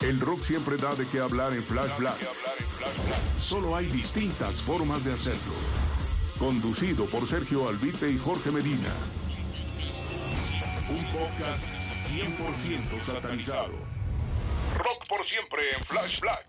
El rock siempre da de qué hablar en Flash Black. Solo hay distintas formas de hacerlo. Conducido por Sergio Albite y Jorge Medina. Un podcast 100% satanizado. Rock por siempre en Flash Black.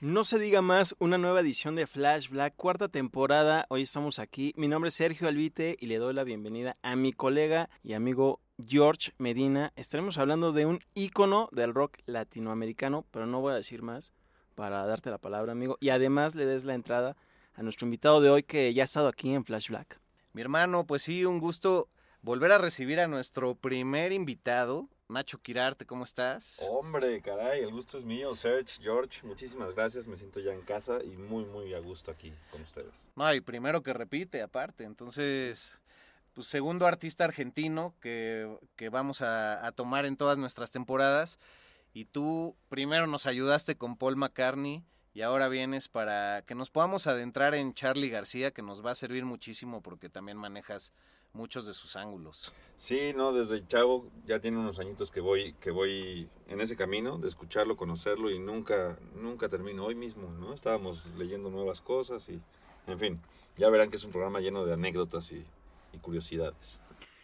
No se diga más, una nueva edición de Flash Black, cuarta temporada. Hoy estamos aquí. Mi nombre es Sergio Albite y le doy la bienvenida a mi colega y amigo George Medina. Estaremos hablando de un ícono del rock latinoamericano, pero no voy a decir más para darte la palabra, amigo. Y además le des la entrada a nuestro invitado de hoy que ya ha estado aquí en Flash Black. Mi hermano, pues sí, un gusto volver a recibir a nuestro primer invitado, Nacho Quirarte, ¿cómo estás? Hombre, caray, el gusto es mío, Serge, George, muchísimas gracias, me siento ya en casa y muy, muy a gusto aquí con ustedes. No, y primero que repite, aparte, entonces, pues segundo artista argentino que, que vamos a, a tomar en todas nuestras temporadas, y tú primero nos ayudaste con Paul McCartney, y ahora vienes para que nos podamos adentrar en Charlie García, que nos va a servir muchísimo porque también manejas muchos de sus ángulos. Sí, no, desde chavo ya tiene unos añitos que voy, que voy en ese camino de escucharlo, conocerlo y nunca, nunca termino. Hoy mismo, ¿no? Estábamos leyendo nuevas cosas y, en fin, ya verán que es un programa lleno de anécdotas y, y curiosidades.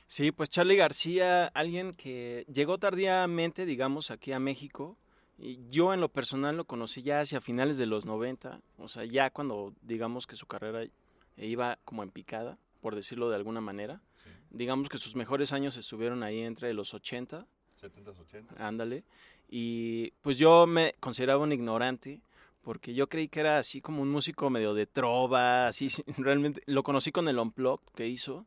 Sí, pues Charlie García, alguien que llegó tardíamente, digamos, aquí a México. Y yo en lo personal lo conocí ya hacia finales de los 90, o sea, ya cuando digamos que su carrera iba como en picada por decirlo de alguna manera. Sí. Digamos que sus mejores años estuvieron ahí entre los 80. 70, 80. Ándale. Y pues yo me consideraba un ignorante porque yo creí que era así como un músico medio de trova, así realmente lo conocí con el Unplugged que hizo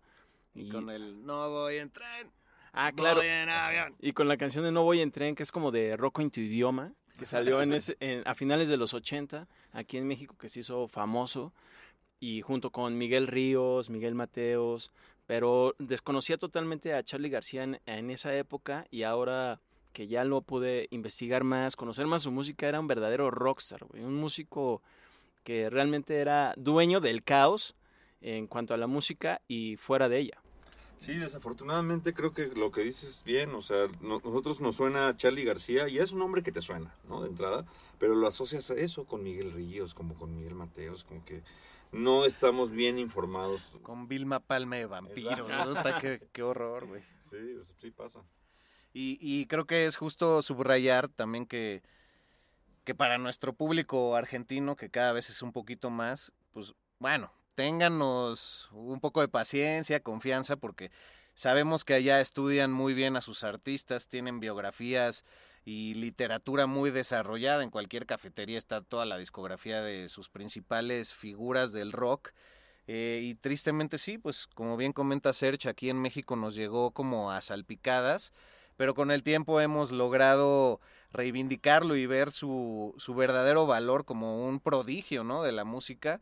y, y con el No voy en tren. Ah, claro. Voy en avión. Y con la canción de No voy en tren que es como de rock en tu idioma, que salió en ese, en, a finales de los 80 aquí en México que se hizo famoso y junto con Miguel Ríos, Miguel Mateos, pero desconocía totalmente a Charlie García en, esa época y ahora que ya lo pude investigar más, conocer más su música, era un verdadero rockstar, un músico que realmente era dueño del caos en cuanto a la música y fuera de ella. Sí, desafortunadamente creo que lo que dices bien, o sea, no, nosotros nos suena Charlie García y es un nombre que te suena, ¿no? De entrada, pero lo asocias a eso con Miguel Ríos, como con Miguel Mateos, como que no estamos bien informados. Con Vilma Palme vampiro, ¿no? qué, qué, horror, güey. Sí, sí pasa. Y, y, creo que es justo subrayar también que, que para nuestro público argentino, que cada vez es un poquito más, pues bueno, ténganos un poco de paciencia, confianza, porque sabemos que allá estudian muy bien a sus artistas, tienen biografías y literatura muy desarrollada. En cualquier cafetería está toda la discografía de sus principales figuras del rock. Eh, y tristemente sí, pues como bien comenta Serge, aquí en México nos llegó como a salpicadas, pero con el tiempo hemos logrado reivindicarlo y ver su, su verdadero valor como un prodigio ¿no? de la música.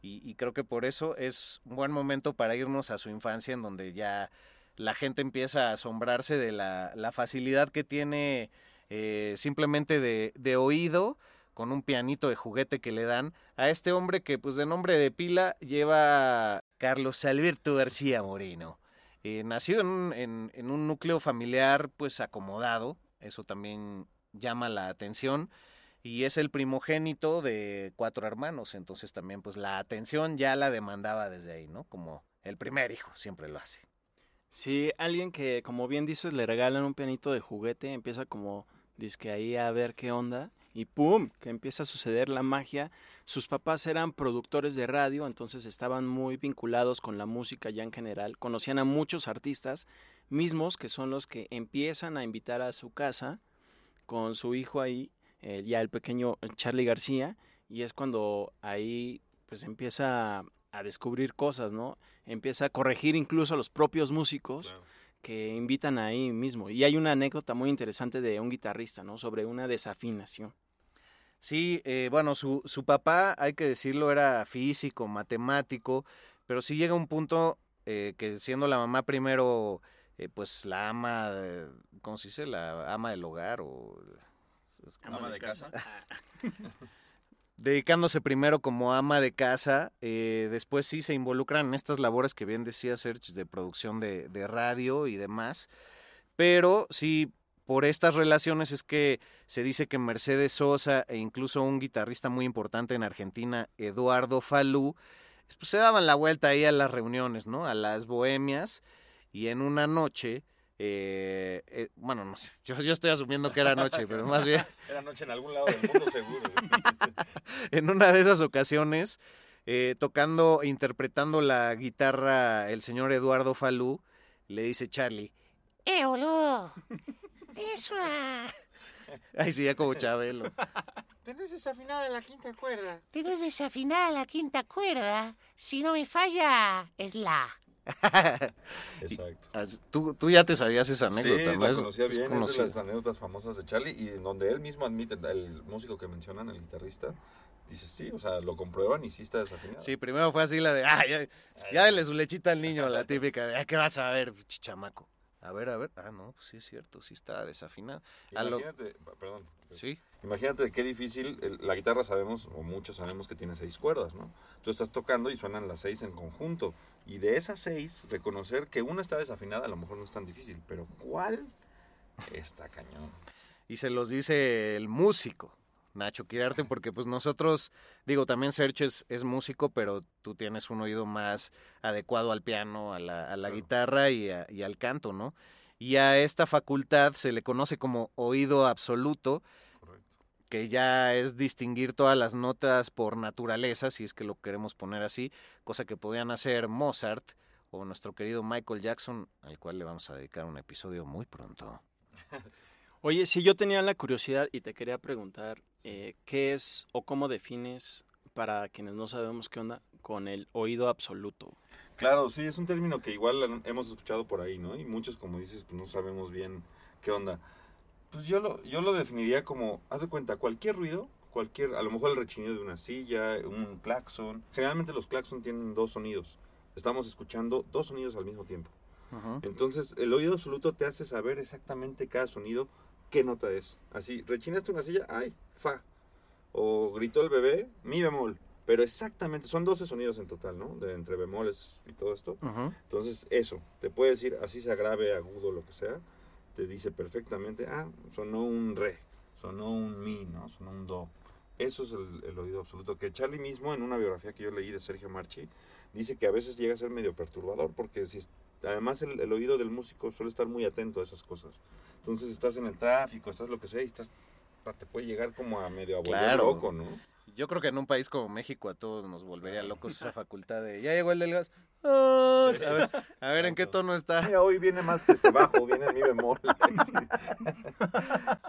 Y, creo que por eso es un buen momento para irnos a su infancia, en donde ya la gente empieza a asombrarse de la, la facilidad que tiene eh, simplemente de, de, oído, con un pianito de juguete que le dan a este hombre que pues de nombre de pila lleva Carlos Alberto García Moreno. Eh, nacido en en un núcleo familiar pues acomodado, eso también llama la atención y es el primogénito de cuatro hermanos, entonces también pues la atención ya la demandaba desde ahí, ¿no? Como el primer hijo siempre lo hace. Sí, alguien que, como bien dices, le regalan un pianito de juguete, empieza como, que ahí a ver qué onda, y ¡pum! que empieza a suceder la magia. Sus papás eran productores de radio, entonces estaban muy vinculados con la música ya en general, conocían a muchos artistas mismos que son los que empiezan a invitar a su casa con su hijo ahí, eh, ya el pequeño Charlie García, y es cuando ahí pues empieza a descubrir cosas, ¿no? Empieza a corregir incluso a los propios músicos que invitan ahí mismo. Y hay una anécdota muy interesante de un guitarrista, ¿no? Sobre una desafinación. Sí, eh, bueno, su, su papá, hay que decirlo, era físico, matemático, pero sí llega un punto eh, que siendo la mamá primero, eh, pues la ama, ¿cómo se dice? La ama del hogar o... Ama de casa. dedicándose primero como ama de casa, después sí se involucran en estas labores que bien decía Serge de producción de, de radio y demás, pero sí por estas relaciones es que se dice que Mercedes Sosa e incluso un guitarrista muy importante en Argentina, Eduardo Falú, pues se daban la vuelta ahí a las reuniones, ¿no? A las bohemias y en una noche... Eh, eh, bueno, no sé, yo, yo, estoy asumiendo que era noche, pero más bien... Era noche en algún lado del mundo seguro. en una de esas ocasiones, eh, tocando, interpretando la guitarra el señor Eduardo Falú, le dice Charlie, ¡Eh, boludo! Tienes una... Ay, sí, ya como Chabelo. Tenés desafinada la quinta cuerda. Tienes desafinada la quinta cuerda. Si no me falla, es la. Exacto. Tú, tú ya te sabías esa anécdota, sí, ¿no? la conocía bien, es, de las anécdotas famosas de Charlie y donde él mismo admite, el músico que mencionan, el guitarrista, dice sí, o sea, lo comprueban y sí está desafinado. Sí, primero fue así la de, ah, ya, ya dele su lechita al niño, la típica de, ah, ¿qué vas a ver, chichamaco? A ver, a ver. Ah, no, pues sí es cierto, sí está desafinado. Imagínate, perdón. Sí. Imagínate qué difícil. la guitarra sabemos, o muchos sabemos que tiene seis cuerdas, ¿no? Tú estás tocando y suenan las seis en conjunto. Y de esas seis, reconocer que una está desafinada a lo mejor no es tan difícil, pero ¿cuál? Está cañón. Y se los dice el músico. Nacho Quirarte, porque pues nosotros, digo, también Sergio es, músico, pero tú tienes un oído más adecuado al piano, a la, guitarra y, al canto, ¿no? Y a esta facultad se le conoce como oído absoluto, que ya es distinguir todas las notas por naturaleza, si es que lo queremos poner así, cosa que podían hacer Mozart o nuestro querido Michael Jackson, al cual le vamos a dedicar un episodio muy pronto. Oye, si yo tenía la curiosidad y te quería preguntar, eh, ¿qué es o cómo defines, para quienes no sabemos qué onda, con el oído absoluto? Claro, sí, es un término que igual hemos escuchado por ahí, ¿no? Y muchos, como dices, pues no sabemos bien qué onda. Pues yo lo, yo lo definiría como, haz de cuenta, cualquier ruido, cualquier, a lo mejor el rechinido de una silla, un claxon. Generalmente los claxon tienen dos sonidos. Estamos escuchando dos sonidos al mismo tiempo. Entonces, el oído absoluto te hace saber exactamente cada sonido qué nota es. Así, rechinaste una silla, ay, fa. O gritó el bebé, mi bemol. Pero exactamente, son 12 sonidos en total, ¿no? De entre bemoles y todo esto. Entonces, eso, te puede decir, así sea grave, agudo, lo que sea, te dice perfectamente, ah, sonó un re, sonó un mi, ¿no? Sonó un do. Eso es el, el, oído absoluto. Que Charlie mismo, en una biografía que yo leí de Sergio Marchi, dice que a veces llega a ser medio perturbador, porque si además el, oído del músico suele estar muy atento a esas cosas. Entonces estás en el tráfico, estás lo que sea y estás te puede llegar como a medio a loco, ¿no? Yo creo que en un país como México a todos nos volvería locos esa facultad de ya llegó el del gas. a ver, a ver en qué tono está. hoy viene más este bajo, viene mi bemol.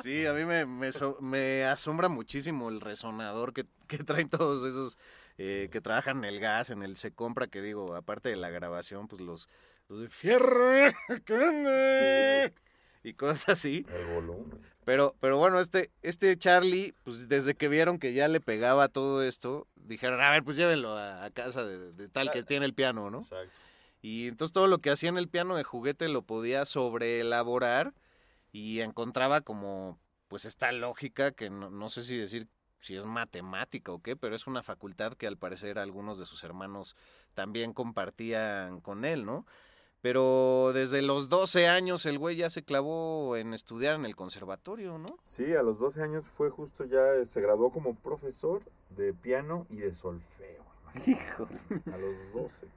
sí, a mí me, me, asombra muchísimo el resonador que, que traen todos esos eh, que trabajan en el gas, en el se compra, que digo, aparte de la grabación, pues los, los de fierro, y cosas así. Pero, pero bueno, este, este Charlie, pues desde que vieron que ya le pegaba todo esto, dijeron, a ver, pues llévenlo a, casa de, tal que tiene el piano, ¿no? Exacto. Y entonces todo lo que hacía en el piano de juguete lo podía sobreelaborar y encontraba como, pues esta lógica que no, no sé si decir si es matemática o qué, pero es una facultad que al parecer algunos de sus hermanos también compartían con él, ¿no? Pero desde los 12 años el güey ya se clavó en estudiar en el conservatorio, ¿no? Sí, a los 12 años fue justo ya, se graduó como profesor de piano y de solfeo. Hijo. A los 12.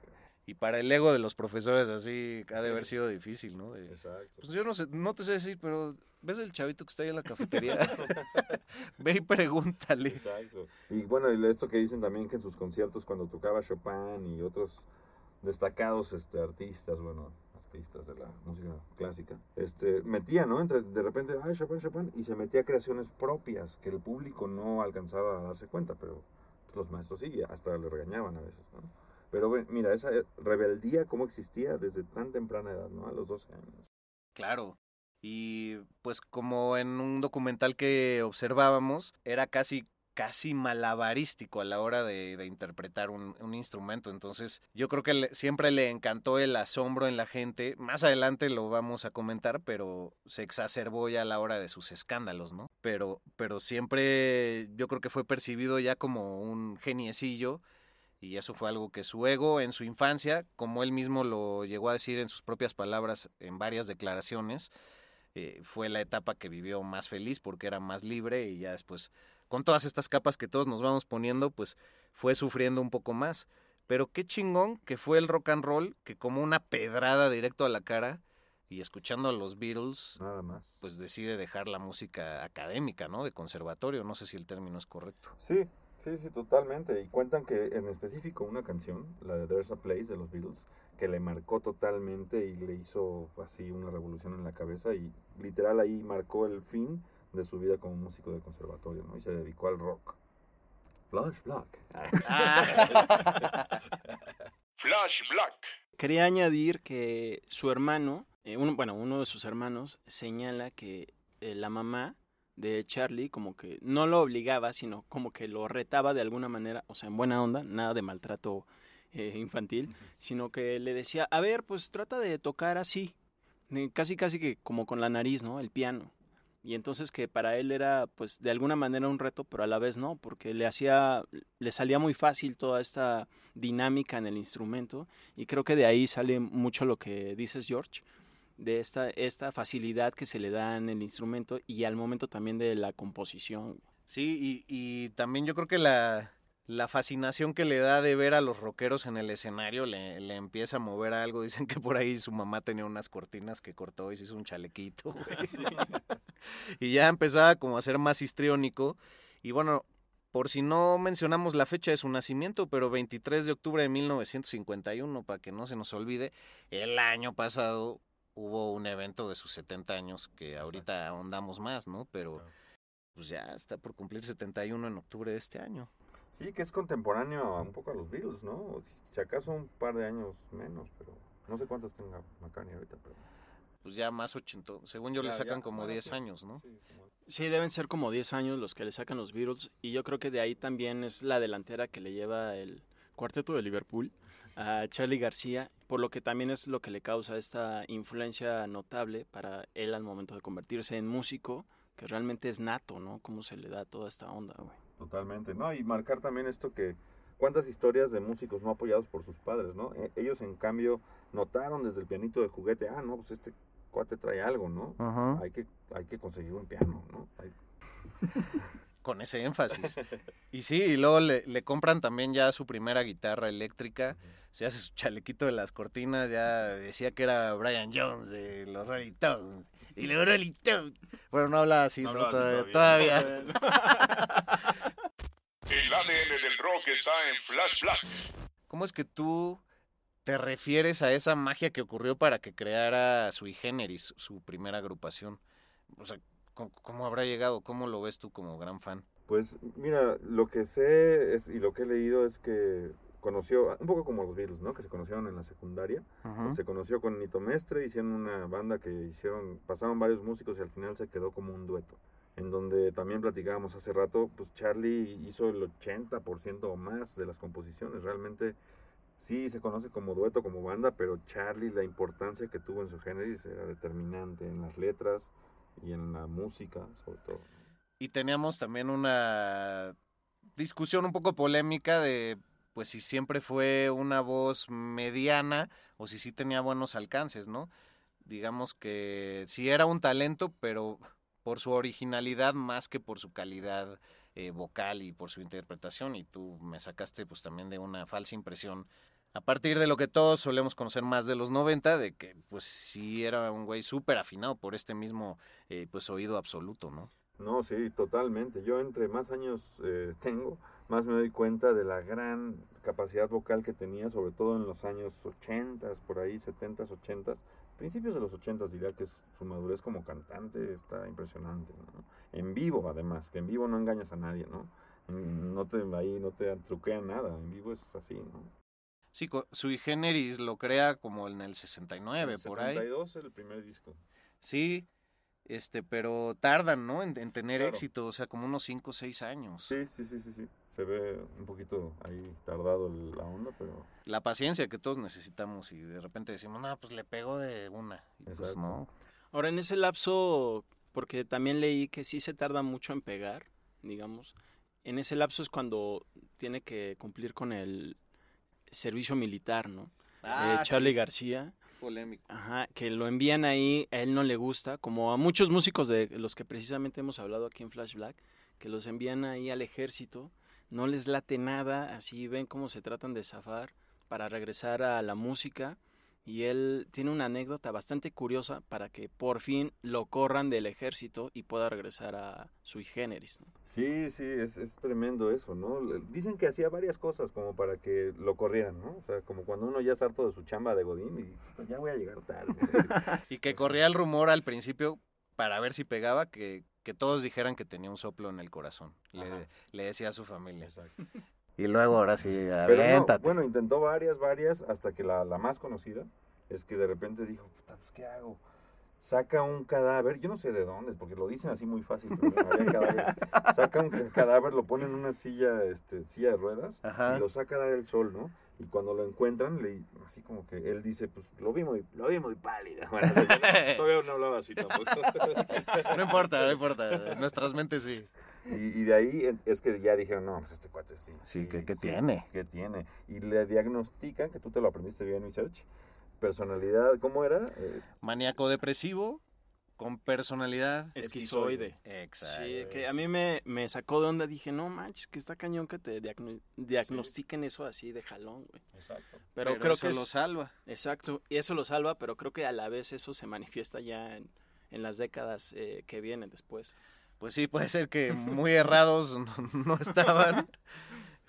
Y para el ego de los profesores así ha de haber sido difícil, ¿no? De, Exacto. pues yo no sé, no te sé decir, pero ¿ves el chavito que está ahí en la cafetería? Ve y pregúntale. Exacto. Y bueno, y esto que dicen también que en sus conciertos cuando tocaba Chopin y otros destacados este, artistas, bueno, artistas de la música clásica, este, metía, ¿no? Entre, de repente, ay, Chopin, Chopin, y se metía creaciones propias que el público no alcanzaba a darse cuenta, pero pues, los maestros sí, hasta le regañaban a veces, ¿no? Pero mira, esa rebeldía cómo existía desde tan temprana edad, ¿no? A los 12 años. Claro. Y pues como en un documental que observábamos, era casi casi malabarístico a la hora de, interpretar un, instrumento. Entonces, yo creo que siempre le encantó el asombro en la gente. Más adelante lo vamos a comentar, pero se exacerbó ya a la hora de sus escándalos, ¿no? Pero, pero siempre yo creo que fue percibido ya como un geniecillo. Y eso fue algo que su ego en su infancia, como él mismo lo llegó a decir en sus propias palabras en varias declaraciones, eh, fue la etapa que vivió más feliz porque era más libre y ya después con todas estas capas que todos nos vamos poniendo, pues fue sufriendo un poco más. Pero qué chingón que fue el rock and roll, que como una pedrada directo a la cara y escuchando a los Beatles, Nada más. pues decide dejar la música académica, ¿no? De conservatorio, no sé si el término es correcto. Sí, sí, sí, totalmente. Y cuentan que en específico una canción, la de There's a Place de los Beatles, que le marcó totalmente y le hizo así una revolución en la cabeza y literal ahí marcó el fin de su vida como músico de conservatorio, ¿no? Y se dedicó al rock. Flash Black. Flash Black. Quería añadir que su hermano, eh, uno, bueno, uno de sus hermanos señala que eh, la mamá de Charlie como que no lo obligaba, sino como que lo retaba de alguna manera, o sea, en buena onda, nada de maltrato eh, infantil, uh -huh. sino que le decía, a ver, pues trata de tocar así, casi casi que como con la nariz, ¿no? El piano y entonces que para él era pues de alguna manera un reto pero a la vez no porque le hacía le salía muy fácil toda esta dinámica en el instrumento y creo que de ahí sale mucho lo que dices George de esta esta facilidad que se le da en el instrumento y al momento también de la composición sí y, y también yo creo que la la fascinación que le da de ver a los rockeros en el escenario le, le, empieza a mover algo. Dicen que por ahí su mamá tenía unas cortinas que cortó y se hizo un chalequito. Sí. y ya empezaba como a ser más histriónico. Y bueno, por si no mencionamos la fecha de su nacimiento, pero 23 de octubre de 1951, para que no se nos olvide, el año pasado hubo un evento de sus 70 años que ahorita Exacto. ahondamos más, ¿no? Pero claro. pues ya está por cumplir 71 en octubre de este año. Sí, que es contemporáneo un poco a los Beatles, ¿no? Si acaso un par de años menos, pero no sé cuántos tenga McCartney ahorita, pero... Pues ya más 80, según yo ya, le sacan ya, como 10 sí. años, ¿no? Sí, como... sí, deben ser como 10 años los que le sacan los Beatles y yo creo que de ahí también es la delantera que le lleva el cuarteto de Liverpool a Charlie García, por lo que también es lo que le causa esta influencia notable para él al momento de convertirse en músico, que realmente es nato, ¿no? Cómo se le da toda esta onda, güey. Totalmente, ¿no? Y marcar también esto que cuántas historias de músicos no apoyados por sus padres, ¿no? E ellos en cambio notaron desde el pianito de juguete, ah, no, pues este cuate trae algo, ¿no? Uh -huh. Hay que hay que conseguir un piano, ¿no? Hay... Con ese énfasis. y sí, y luego le, le, compran también ya su primera guitarra eléctrica, uh -huh. se hace su chalequito de las cortinas, ya decía que era Brian Jones de los Rolling Stones. Y luego Rolling Stones. Bueno, no habla así, no, no todavía. así todavía. El ADN del rock está en Flash Black. ¿Cómo es que tú te refieres a esa magia que ocurrió para que creara Sui Generis, su primera agrupación? O sea, ¿cómo, ¿cómo, habrá llegado? ¿Cómo lo ves tú como gran fan? Pues mira, lo que sé es, y lo que he leído es que conoció, un poco como los Beatles, ¿no? Que se conocieron en la secundaria. Uh -huh. Se conoció con Nito Mestre, hicieron una banda que hicieron, pasaron varios músicos y al final se quedó como un dueto en donde también platicábamos hace rato, pues Charlie hizo el 80% o más de las composiciones. Realmente sí se conoce como dueto, como banda, pero Charlie, la importancia que tuvo en su generis era determinante en las letras y en la música, sobre todo. Y teníamos también una discusión un poco polémica de pues si siempre fue una voz mediana o si sí tenía buenos alcances, ¿no? Digamos que sí era un talento, pero por su originalidad más que por su calidad eh, vocal y por su interpretación y tú me sacaste pues también de una falsa impresión A partir de lo que todos solemos conocer más de los 90, de que pues sí era un güey súper afinado por este mismo eh, pues oído absoluto, ¿no? No, sí, totalmente. Yo entre más años eh, tengo, más me doy cuenta de la gran capacidad vocal que tenía, sobre todo en los años 80, por ahí 70, 80, principios de los 80 diría que su madurez como cantante está impresionante, ¿no? En vivo además, que en vivo no engañas a nadie, ¿no? No te, ahí no te truquean nada, en vivo es así, ¿no? Sí, sui generis lo crea como en el 69, por ahí. 72 el primer disco. Sí, este, pero tardan, ¿no? En, tener éxito, o sea, como unos 5 o 6 años. Sí, sí, sí, sí, sí. Se ve un poquito ahí tardado la onda, pero... La paciencia que todos necesitamos y de repente decimos, no, pues le pego de una. pues no. Ahora, en ese lapso, porque también leí que sí se tarda mucho en pegar, digamos, en ese lapso es cuando tiene que cumplir con el servicio militar, ¿no? Ah, eh, Charlie García. Polémico. Ajá, que lo envían ahí, a él no le gusta, como a muchos músicos de los que precisamente hemos hablado aquí en Flash Black, que los envían ahí al ejército, no les late nada, así ven cómo se tratan de zafar para regresar a la música y él tiene una anécdota bastante curiosa para que por fin lo corran del ejército y pueda regresar a sui generis. Sí, sí, es, es, tremendo eso, ¿no? Dicen que hacía varias cosas como para que lo corrieran, ¿no? O sea, como cuando uno ya es harto de su chamba de Godín y pues, ya voy a llegar tarde. y que corría el rumor al principio para ver si pegaba que, que todos dijeran que tenía un soplo en el corazón. Le, le decía a su familia. Exacto. Y luego ahora sí, aviéntate. bueno, intentó varias, varias, hasta que la, la, más conocida es que de repente dijo, puta, pues ¿qué hago? Saca un cadáver, yo no sé de dónde, porque lo dicen así muy fácil, pero Saca un cadáver, lo pone en una silla, este, silla de ruedas, y lo saca a dar el sol, ¿no? Y cuando lo encuentran, le, así como que él dice, pues lo vi muy, lo vi muy pálido. Bueno, todavía no hablaba así tampoco. no importa, no importa, nuestras mentes sí. Y, de ahí es que ya dijeron, no, pues este cuate sí. Sí, ¿qué, tiene? ¿Qué tiene? Y le diagnostican, que tú te lo aprendiste bien en research, personalidad, ¿cómo era? Eh, Maníaco depresivo con personalidad esquizoide. Exacto. Sí, que a mí me, me, sacó de onda, dije, no manches, que está cañón que te diagnostiquen eso así de jalón, güey. Exacto. Pero, creo eso que lo salva. Exacto, y eso lo salva, pero creo que a la vez eso se manifiesta ya en, en las décadas eh, que vienen después pues sí, puede ser que muy errados no, estaban.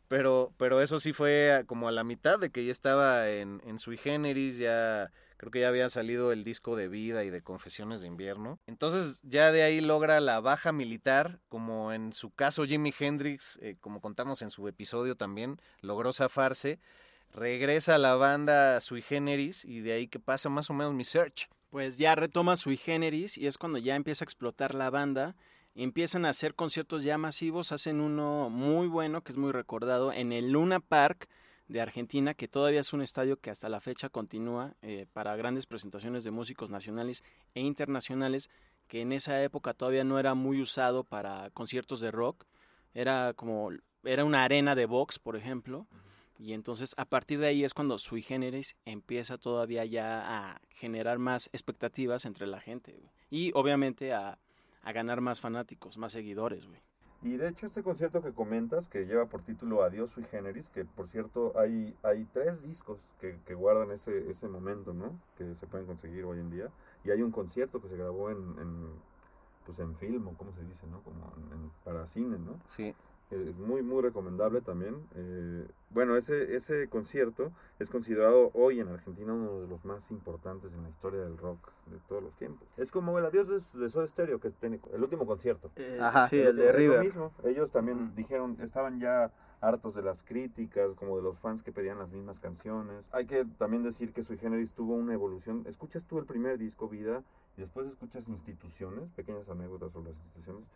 Pero, pero eso sí fue como a la mitad de que ya estaba en, en sui generis, ya creo que ya había salido el disco de vida y de confesiones de invierno. Entonces ya de ahí logra la baja militar, como en su caso Jimi Hendrix, eh, como contamos en su episodio también, logró zafarse. Regresa a la banda sui generis y de ahí que pasa más o menos mi search. Pues ya retoma sui generis y es cuando ya empieza a explotar la banda empiezan a hacer conciertos ya masivos, hacen uno muy bueno, que es muy recordado, en el Luna Park de Argentina, que todavía es un estadio que hasta la fecha continúa eh, para grandes presentaciones de músicos nacionales e internacionales, que en esa época todavía no era muy usado para conciertos de rock, era como, era una arena de box, por ejemplo, y entonces a partir de ahí es cuando Sui Generis empieza todavía ya a generar más expectativas entre la gente, y obviamente a a ganar más fanáticos, más seguidores, güey. Y de hecho este concierto que comentas, que lleva por título Adiós sui generis, que por cierto hay, hay tres discos que, que, guardan ese, ese momento, ¿no? Que se pueden conseguir hoy en día. Y hay un concierto que se grabó en, en pues en film, o como se dice, ¿no? Como para cine, ¿no? Sí muy, muy recomendable también. Eh, bueno, ese, ese concierto es considerado hoy en Argentina uno de los más importantes en la historia del rock de todos los tiempos. Es como el adiós de, de Soda Stereo, que tiene el último concierto. Eh, Ajá, sí, el, de River. mismo. Ellos también dijeron, estaban ya hartos de las críticas, como de los fans que pedían las mismas canciones. Hay que también decir que Sui Generis tuvo una evolución. Escuchas tú el primer disco, Vida, y después escuchas Instituciones, pequeñas anécdotas sobre las instituciones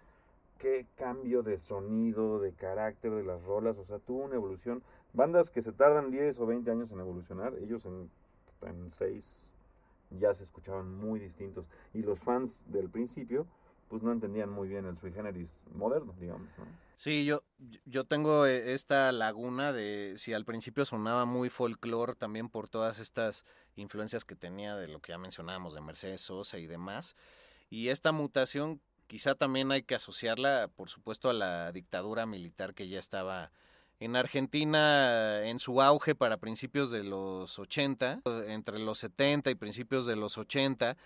qué cambio de sonido, de carácter de las rolas, o sea, tuvo una evolución. Bandas que se tardan 10 o 20 años en evolucionar, ellos en, en 6 ya se escuchaban muy distintos. Y los fans del principio, pues no entendían muy bien el sui generis moderno, digamos. Sí, yo, yo tengo eh, esta laguna de si al principio sonaba muy folclore también por todas estas influencias que tenía de lo que ya mencionábamos de Mercedes Sosa y demás. Y esta mutación Quizá también hay que asociarla, por supuesto, a la dictadura militar que ya estaba en Argentina en su auge para principios de los 80, entre los 70 y principios de los 80,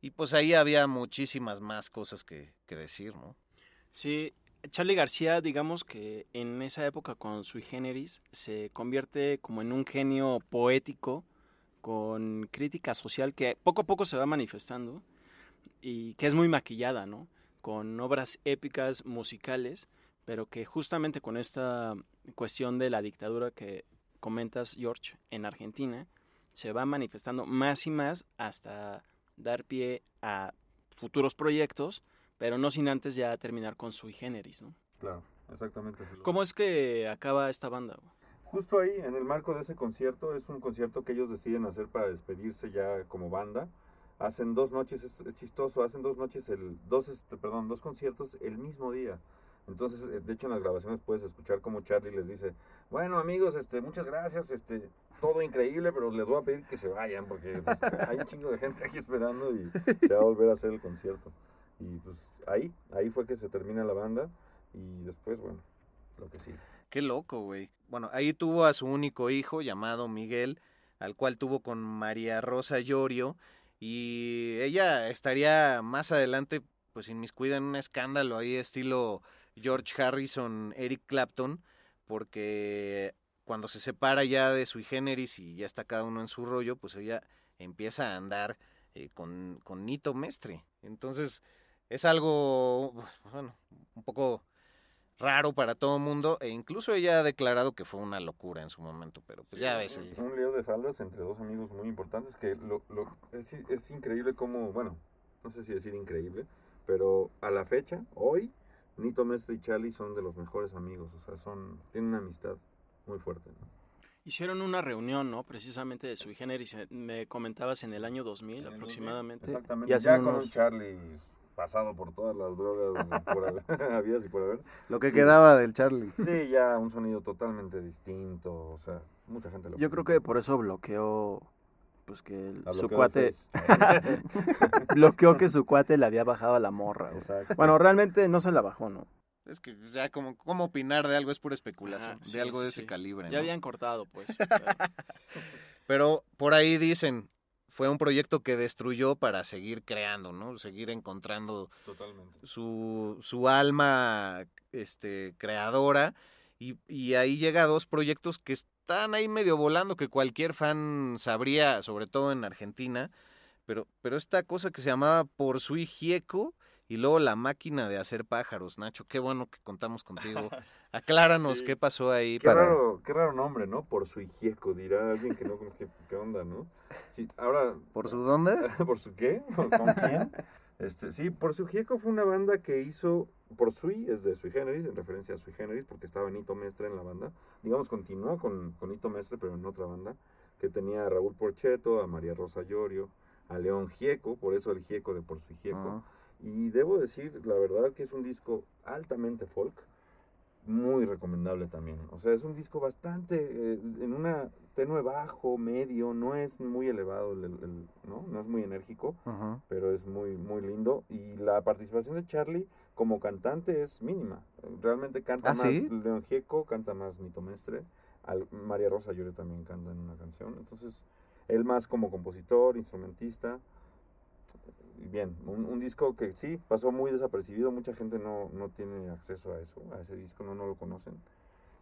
y pues ahí había muchísimas más cosas que, decir, ¿no? Sí, Charlie García, digamos que en esa época con Sui Generis se convierte como en un genio poético con crítica social que poco a poco se va manifestando y que es muy maquillada, ¿no? Con obras épicas musicales, pero que justamente con esta cuestión de la dictadura que comentas, George, en Argentina, se va manifestando más y más hasta dar pie a futuros proyectos, pero no sin antes ya terminar con sui generis, ¿no? Claro, exactamente. ¿Cómo es que acaba esta banda? Justo ahí, en el marco de ese concierto, es un concierto que ellos deciden hacer para despedirse ya como banda. Hacen dos noches, es, chistoso, hacen dos noches, el, dos, este, perdón, dos conciertos el mismo día. Entonces, eh, de hecho, en las grabaciones puedes escuchar como Charlie les dice, bueno amigos, este, muchas gracias, este, todo increíble, pero les voy a pedir que se vayan porque pues, hay un chingo de gente aquí esperando y se va a volver a hacer el concierto. Y pues ahí, ahí fue que se termina la banda y después, bueno, lo que sigue. Qué loco, güey. Bueno, ahí tuvo a su único hijo llamado Miguel, al cual tuvo con María Rosa Llorio, y ella estaría más adelante, pues inmiscuida en un escándalo ahí estilo George Harrison, Eric Clapton, porque cuando se separa ya de sui generis y ya está cada uno en su rollo, pues ella empieza a andar eh, con, con Nito Mestre. Entonces, es algo, pues, bueno, un poco raro para todo el mundo e incluso ella ha declarado que fue una locura en su momento, pero pues ya ves. el- Un lío de faldas entre dos amigos muy importantes que lo, lo- es, es increíble como, bueno, no sé si decir increíble, pero a la fecha, hoy, Nito Mestre y Charlie son de los mejores amigos, o sea, son, tienen una amistad muy fuerte. ¿no? Hicieron una reunión, ¿no? Precisamente de sui generis, eh, me comentabas en el año 2000 En el aproximadamente. Exactamente, Y ya con unos- un Charlie pasado por todas las drogas por haber, y por haber. Lo que Sí. quedaba del Charlie. Sí, ya un sonido totalmente distinto, o sea, mucha gente lo Yo creo que por eso bloqueó, pues que el- su cuate, bloqueó que su cuate le había bajado a la morra. Exacto. Bueno, realmente no se la bajó, ¿no? Es que ya como cómo opinar de algo es pura especulación, sí, de algo de ese sí. calibre. Ya ¿no? habían cortado, pues. Pero por ahí dicen, fue un proyecto que destruyó para seguir creando, ¿no? Seguir encontrando Totalmente. su, su alma este, creadora. Y, y ahí llega a dos proyectos que están ahí medio volando, que cualquier fan sabría, sobre todo en Argentina. Pero, pero esta cosa que se llamaba Por Sui Gieco y luego La Máquina de Hacer Pájaros. Nacho, qué bueno que contamos contigo. Acláranos Sí. qué pasó ahí Qué para... raro, qué raro nombre, ¿no? Por su hijieco, dirá alguien que no, ¿qué, qué onda, no? Sí, ahora, ¿Por su dónde? ¿por su qué? ¿Con quién? Este, sí, Por su Gieco fue una banda que hizo, por Sui, es de Sui Generis, en referencia a Sui Generis, porque estaba Nito Mestre en la banda. Digamos, continuó con, con Nito Mestre, pero en otra banda, que tenía a Raúl Porcheto, a María Rosa Llorio, a León Gieco, por eso el Gieco de Por su Gieco. Ah. Y debo decir, la verdad, que es un disco altamente folk, muy recomendable también. O sea, es un disco bastante, eh, en una tenue bajo, medio, no es muy elevado, el- ¿no? No es muy enérgico, pero es muy, muy lindo. Y la participación de Charlie como cantante es mínima. Realmente canta ¿Ah, más sí? León Gieco, canta más Nito Mestre, al- María Rosa Llore también canta en una canción. Entonces, él más como compositor, instrumentista. Bien, un, un disco que sí, pasó muy desapercibido, mucha gente no, no tiene acceso a eso, a ese disco, no, no lo conocen.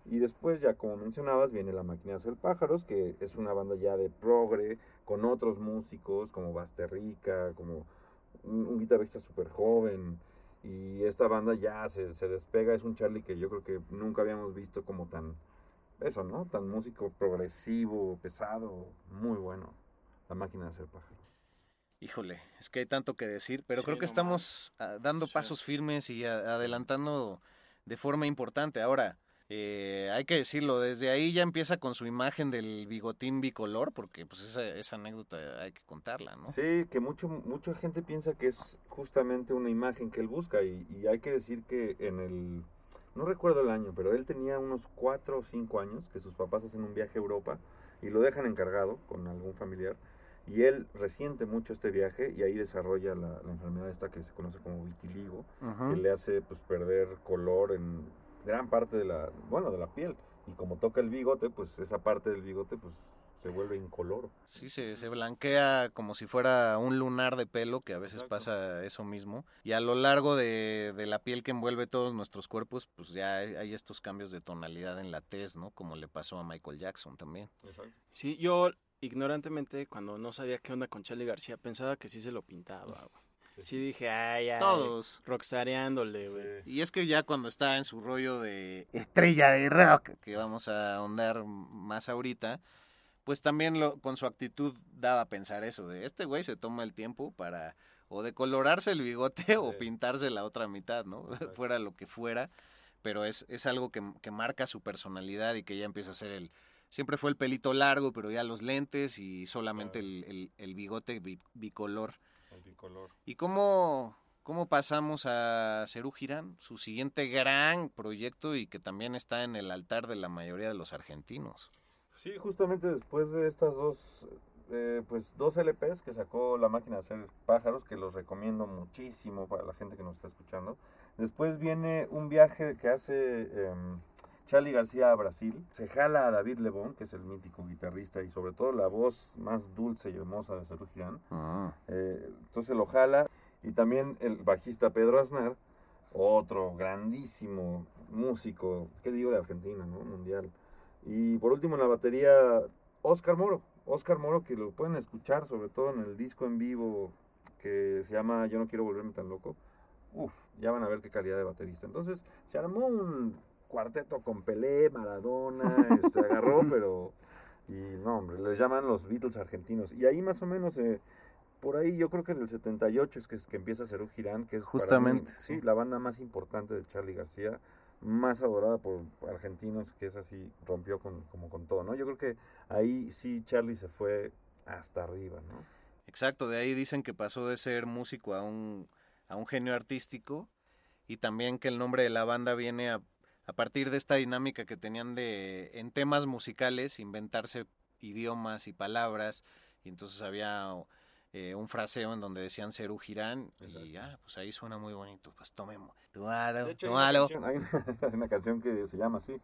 Y después, ya como mencionabas, viene La Máquina de Hacer Pájaros, que es una banda ya de progre, con otros músicos como Basterrica, como un, un guitarrista súper joven. Y esta banda ya se, se despega, es un Charlie que yo creo que nunca habíamos visto como tan, eso, ¿no? Tan músico progresivo, pesado, muy bueno. La Máquina de Hacer Pájaros. Híjole, es que hay tanto que decir, pero Sí, creo que no estamos ah, dando Sí. pasos firmes y adelantando de forma importante. Ahora, eh, hay que decirlo, desde ahí ya empieza con su imagen del bigotín bicolor, porque pues esa, esa anécdota hay que contarla, ¿no? Sí, que mucho, mucha gente piensa que es justamente una imagen que él busca y, y hay que decir que en el, no recuerdo el año, pero él tenía unos cuatro o cinco años que sus papás hacen un viaje a Europa y lo dejan encargado con algún familiar y él resiente mucho este viaje y ahí desarrolla la, la enfermedad esta que se conoce como vitiligo, que le hace pues perder color en gran parte de la, bueno, de la piel y como toca el bigote, pues esa parte del bigote pues se vuelve incoloro. Sí, se, se blanquea como si fuera un lunar de pelo, que a veces pasa eso mismo. Y a lo largo de, de, la piel que envuelve todos nuestros cuerpos, pues ya hay, hay, estos cambios de tonalidad en la tez, ¿no? Como le pasó a Michael Jackson también. Exacto. Sí, yo ignorantemente, cuando no sabía qué onda con Charlie García, pensaba que sí se lo pintaba, güey. Sí, sí dije, ay, ay. Todos. Rockstareándole, güey. Sí. Y es que ya cuando está en su rollo de estrella de rock, que vamos a ahondar más ahorita, pues también lo, con su actitud daba a pensar eso, de este güey se toma el tiempo para o decolorarse el bigote sí. o pintarse la otra mitad, ¿no? fuera lo que fuera, pero es, es algo que, que marca su personalidad y que ya empieza a ser el... Siempre fue el pelito largo, pero ya los lentes y solamente claro. el, el, el, bigote bicolor. El bicolor. ¿Y cómo, cómo pasamos a Cerú Girán, su siguiente gran proyecto y que también está en el altar de la mayoría de los argentinos? Sí, justamente después de estas dos, eh, pues dos LPs que sacó la máquina de hacer pájaros, que los recomiendo muchísimo para la gente que nos está escuchando. Después viene un viaje que hace eh, Charlie García a Brasil. Se jala a David Lebón, que es el mítico guitarrista y sobre todo la voz más dulce y hermosa de Cerú Girán. Ah. Eh, entonces lo jala. Y también el bajista Pedro Aznar, otro grandísimo músico, ¿qué digo de Argentina, no? Mundial. Y por último en la batería, Oscar Moro. Oscar Moro, que lo pueden escuchar sobre todo en el disco en vivo que se llama Yo no quiero volverme tan loco. Uf, ya van a ver qué calidad de baterista. Entonces se armó un cuarteto con Pelé, Maradona, este, agarró, pero... Y no, hombre, les llaman los Beatles argentinos. Y ahí más o menos, eh, por ahí yo creo que del 78 es que, es que empieza a ser un Girán, que es justamente mí, sí, la banda más importante de Charlie García más adorada por argentinos, que es así, rompió con, como con todo, ¿no? Yo creo que ahí sí Charlie se fue hasta arriba, ¿no? Exacto, de ahí dicen que pasó de ser músico a un, a un genio artístico y también que el nombre de la banda viene a, a partir de esta dinámica que tenían de, en temas musicales, inventarse idiomas y palabras, y entonces había eh, un fraseo en donde decían Cerú Girán y ah, pues ahí suena muy bonito, pues tomemos, tomalo, de hecho, tomalo. Hay una, canción, hay una canción que se llama así,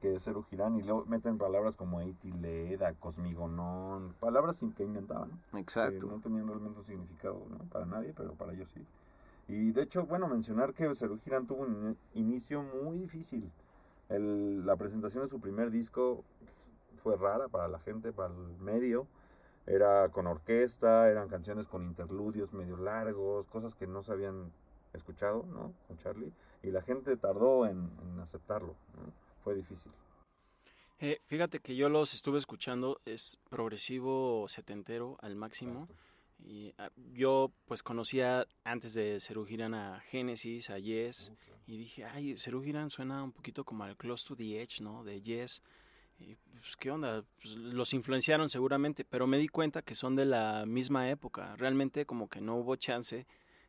que es Cerú Girán y luego meten palabras como Eitileda, Cosmigonón, palabras que inventaban. Exacto. Que no tenían realmente un significado ¿no? para nadie, pero para ellos sí. Y de hecho, bueno, mencionar que Cerú Girán tuvo un inicio muy difícil. El, la presentación de su primer disco fue rara para la gente, para el medio era con orquesta, eran canciones con interludios medio largos, cosas que no se habían escuchado, ¿no? Con Charlie. Y la gente tardó en, en aceptarlo, ¿no? Fue difícil. Eh, fíjate que yo los estuve escuchando, es progresivo setentero al máximo. Exacto. Y uh, yo pues conocía antes de Girán a Genesis, a Yes, uh, claro. y dije, ay, Girán suena un poquito como al Close to the Edge, ¿no? De Yes. Y, pues, ¿qué onda? Pues, los influenciaron seguramente, pero me di cuenta que son de la misma época. Realmente como que no hubo chance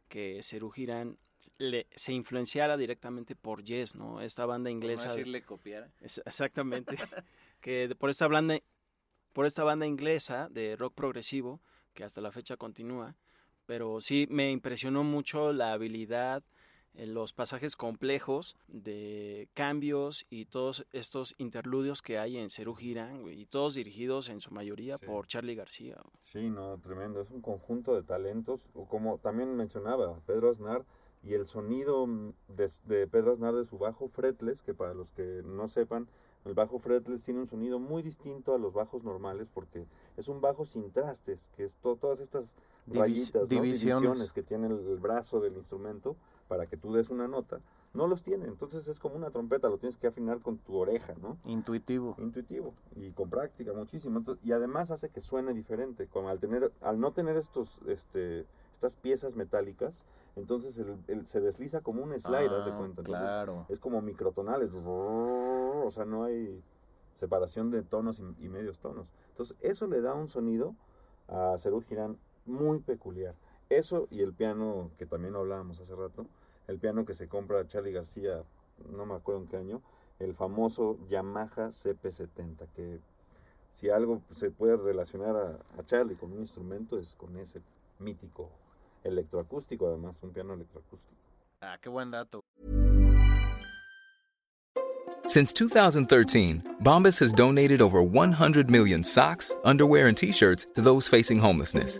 que Girán le, se influenciara directamente por Yes, ¿no? Esta banda inglesa. No decirle copiara. Es, exactamente. que por esta banda por esta banda inglesa de rock progresivo que hasta la fecha continúa, pero sí me impresionó mucho la habilidad en los pasajes complejos de cambios y todos estos interludios que hay en Cerú Girán, y todos dirigidos en su mayoría sí. por Charlie García. Sí, no, tremendo, es un conjunto de talentos, como también mencionaba Pedro Aznar, y el sonido de, de Pedro Aznar de su bajo fretless, que para los que no sepan, el bajo fretless tiene un sonido muy distinto a los bajos normales porque es un bajo sin trastes, que es to todas estas Divis rayitas, ¿no? divisiones. divisiones que tiene el, el, brazo del instrumento para que tú des una nota. No los tiene, entonces es como una trompeta, lo tienes que afinar con tu oreja, ¿no? Intuitivo. Intuitivo y con práctica muchísimo. Entonces, y además hace que suene diferente, como al tener al no tener estos este estas piezas metálicas, entonces el, el, se desliza como un slide, ah, haz de cuenta. Entonces, claro. Es como microtonales, o sea, no hay separación de tonos y, y, medios tonos. Entonces, eso le da un sonido a Cerú Girán muy peculiar. Eso y el piano que también hablábamos hace rato, el piano que se compra Charlie García, no me acuerdo en qué año, el famoso Yamaha CP70, que si algo se puede relacionar a, a Charlie con un instrumento es con ese mítico electroacústico, además, un piano electroacústico. Ah, qué buen dato. Since 2013, Bombas has donated over 100 million socks, underwear, and t shirts to those facing homelessness.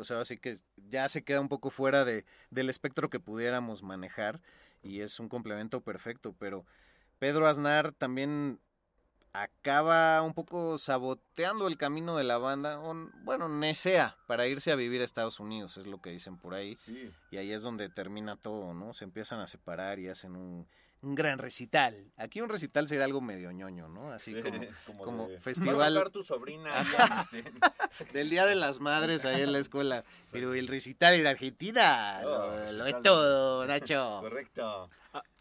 pues ahora sí que ya se queda un poco fuera de, del espectro que pudiéramos manejar y es un complemento perfecto, pero Pedro Aznar también acaba un poco saboteando el camino de la banda, o, bueno, nesea para irse a vivir a Estados Unidos, es lo que dicen por ahí, Sí. y ahí es donde termina todo, ¿no? Se empiezan a separar y hacen un, un gran recital. Aquí un recital sería algo medio ñoño, ¿no? Así Sí, como, como como de- festival Va a tu sobrina. del Día de las Madres ahí en la escuela. Pero el recital en Argentina, Oh, lo, lo es todo, Nacho. Correcto.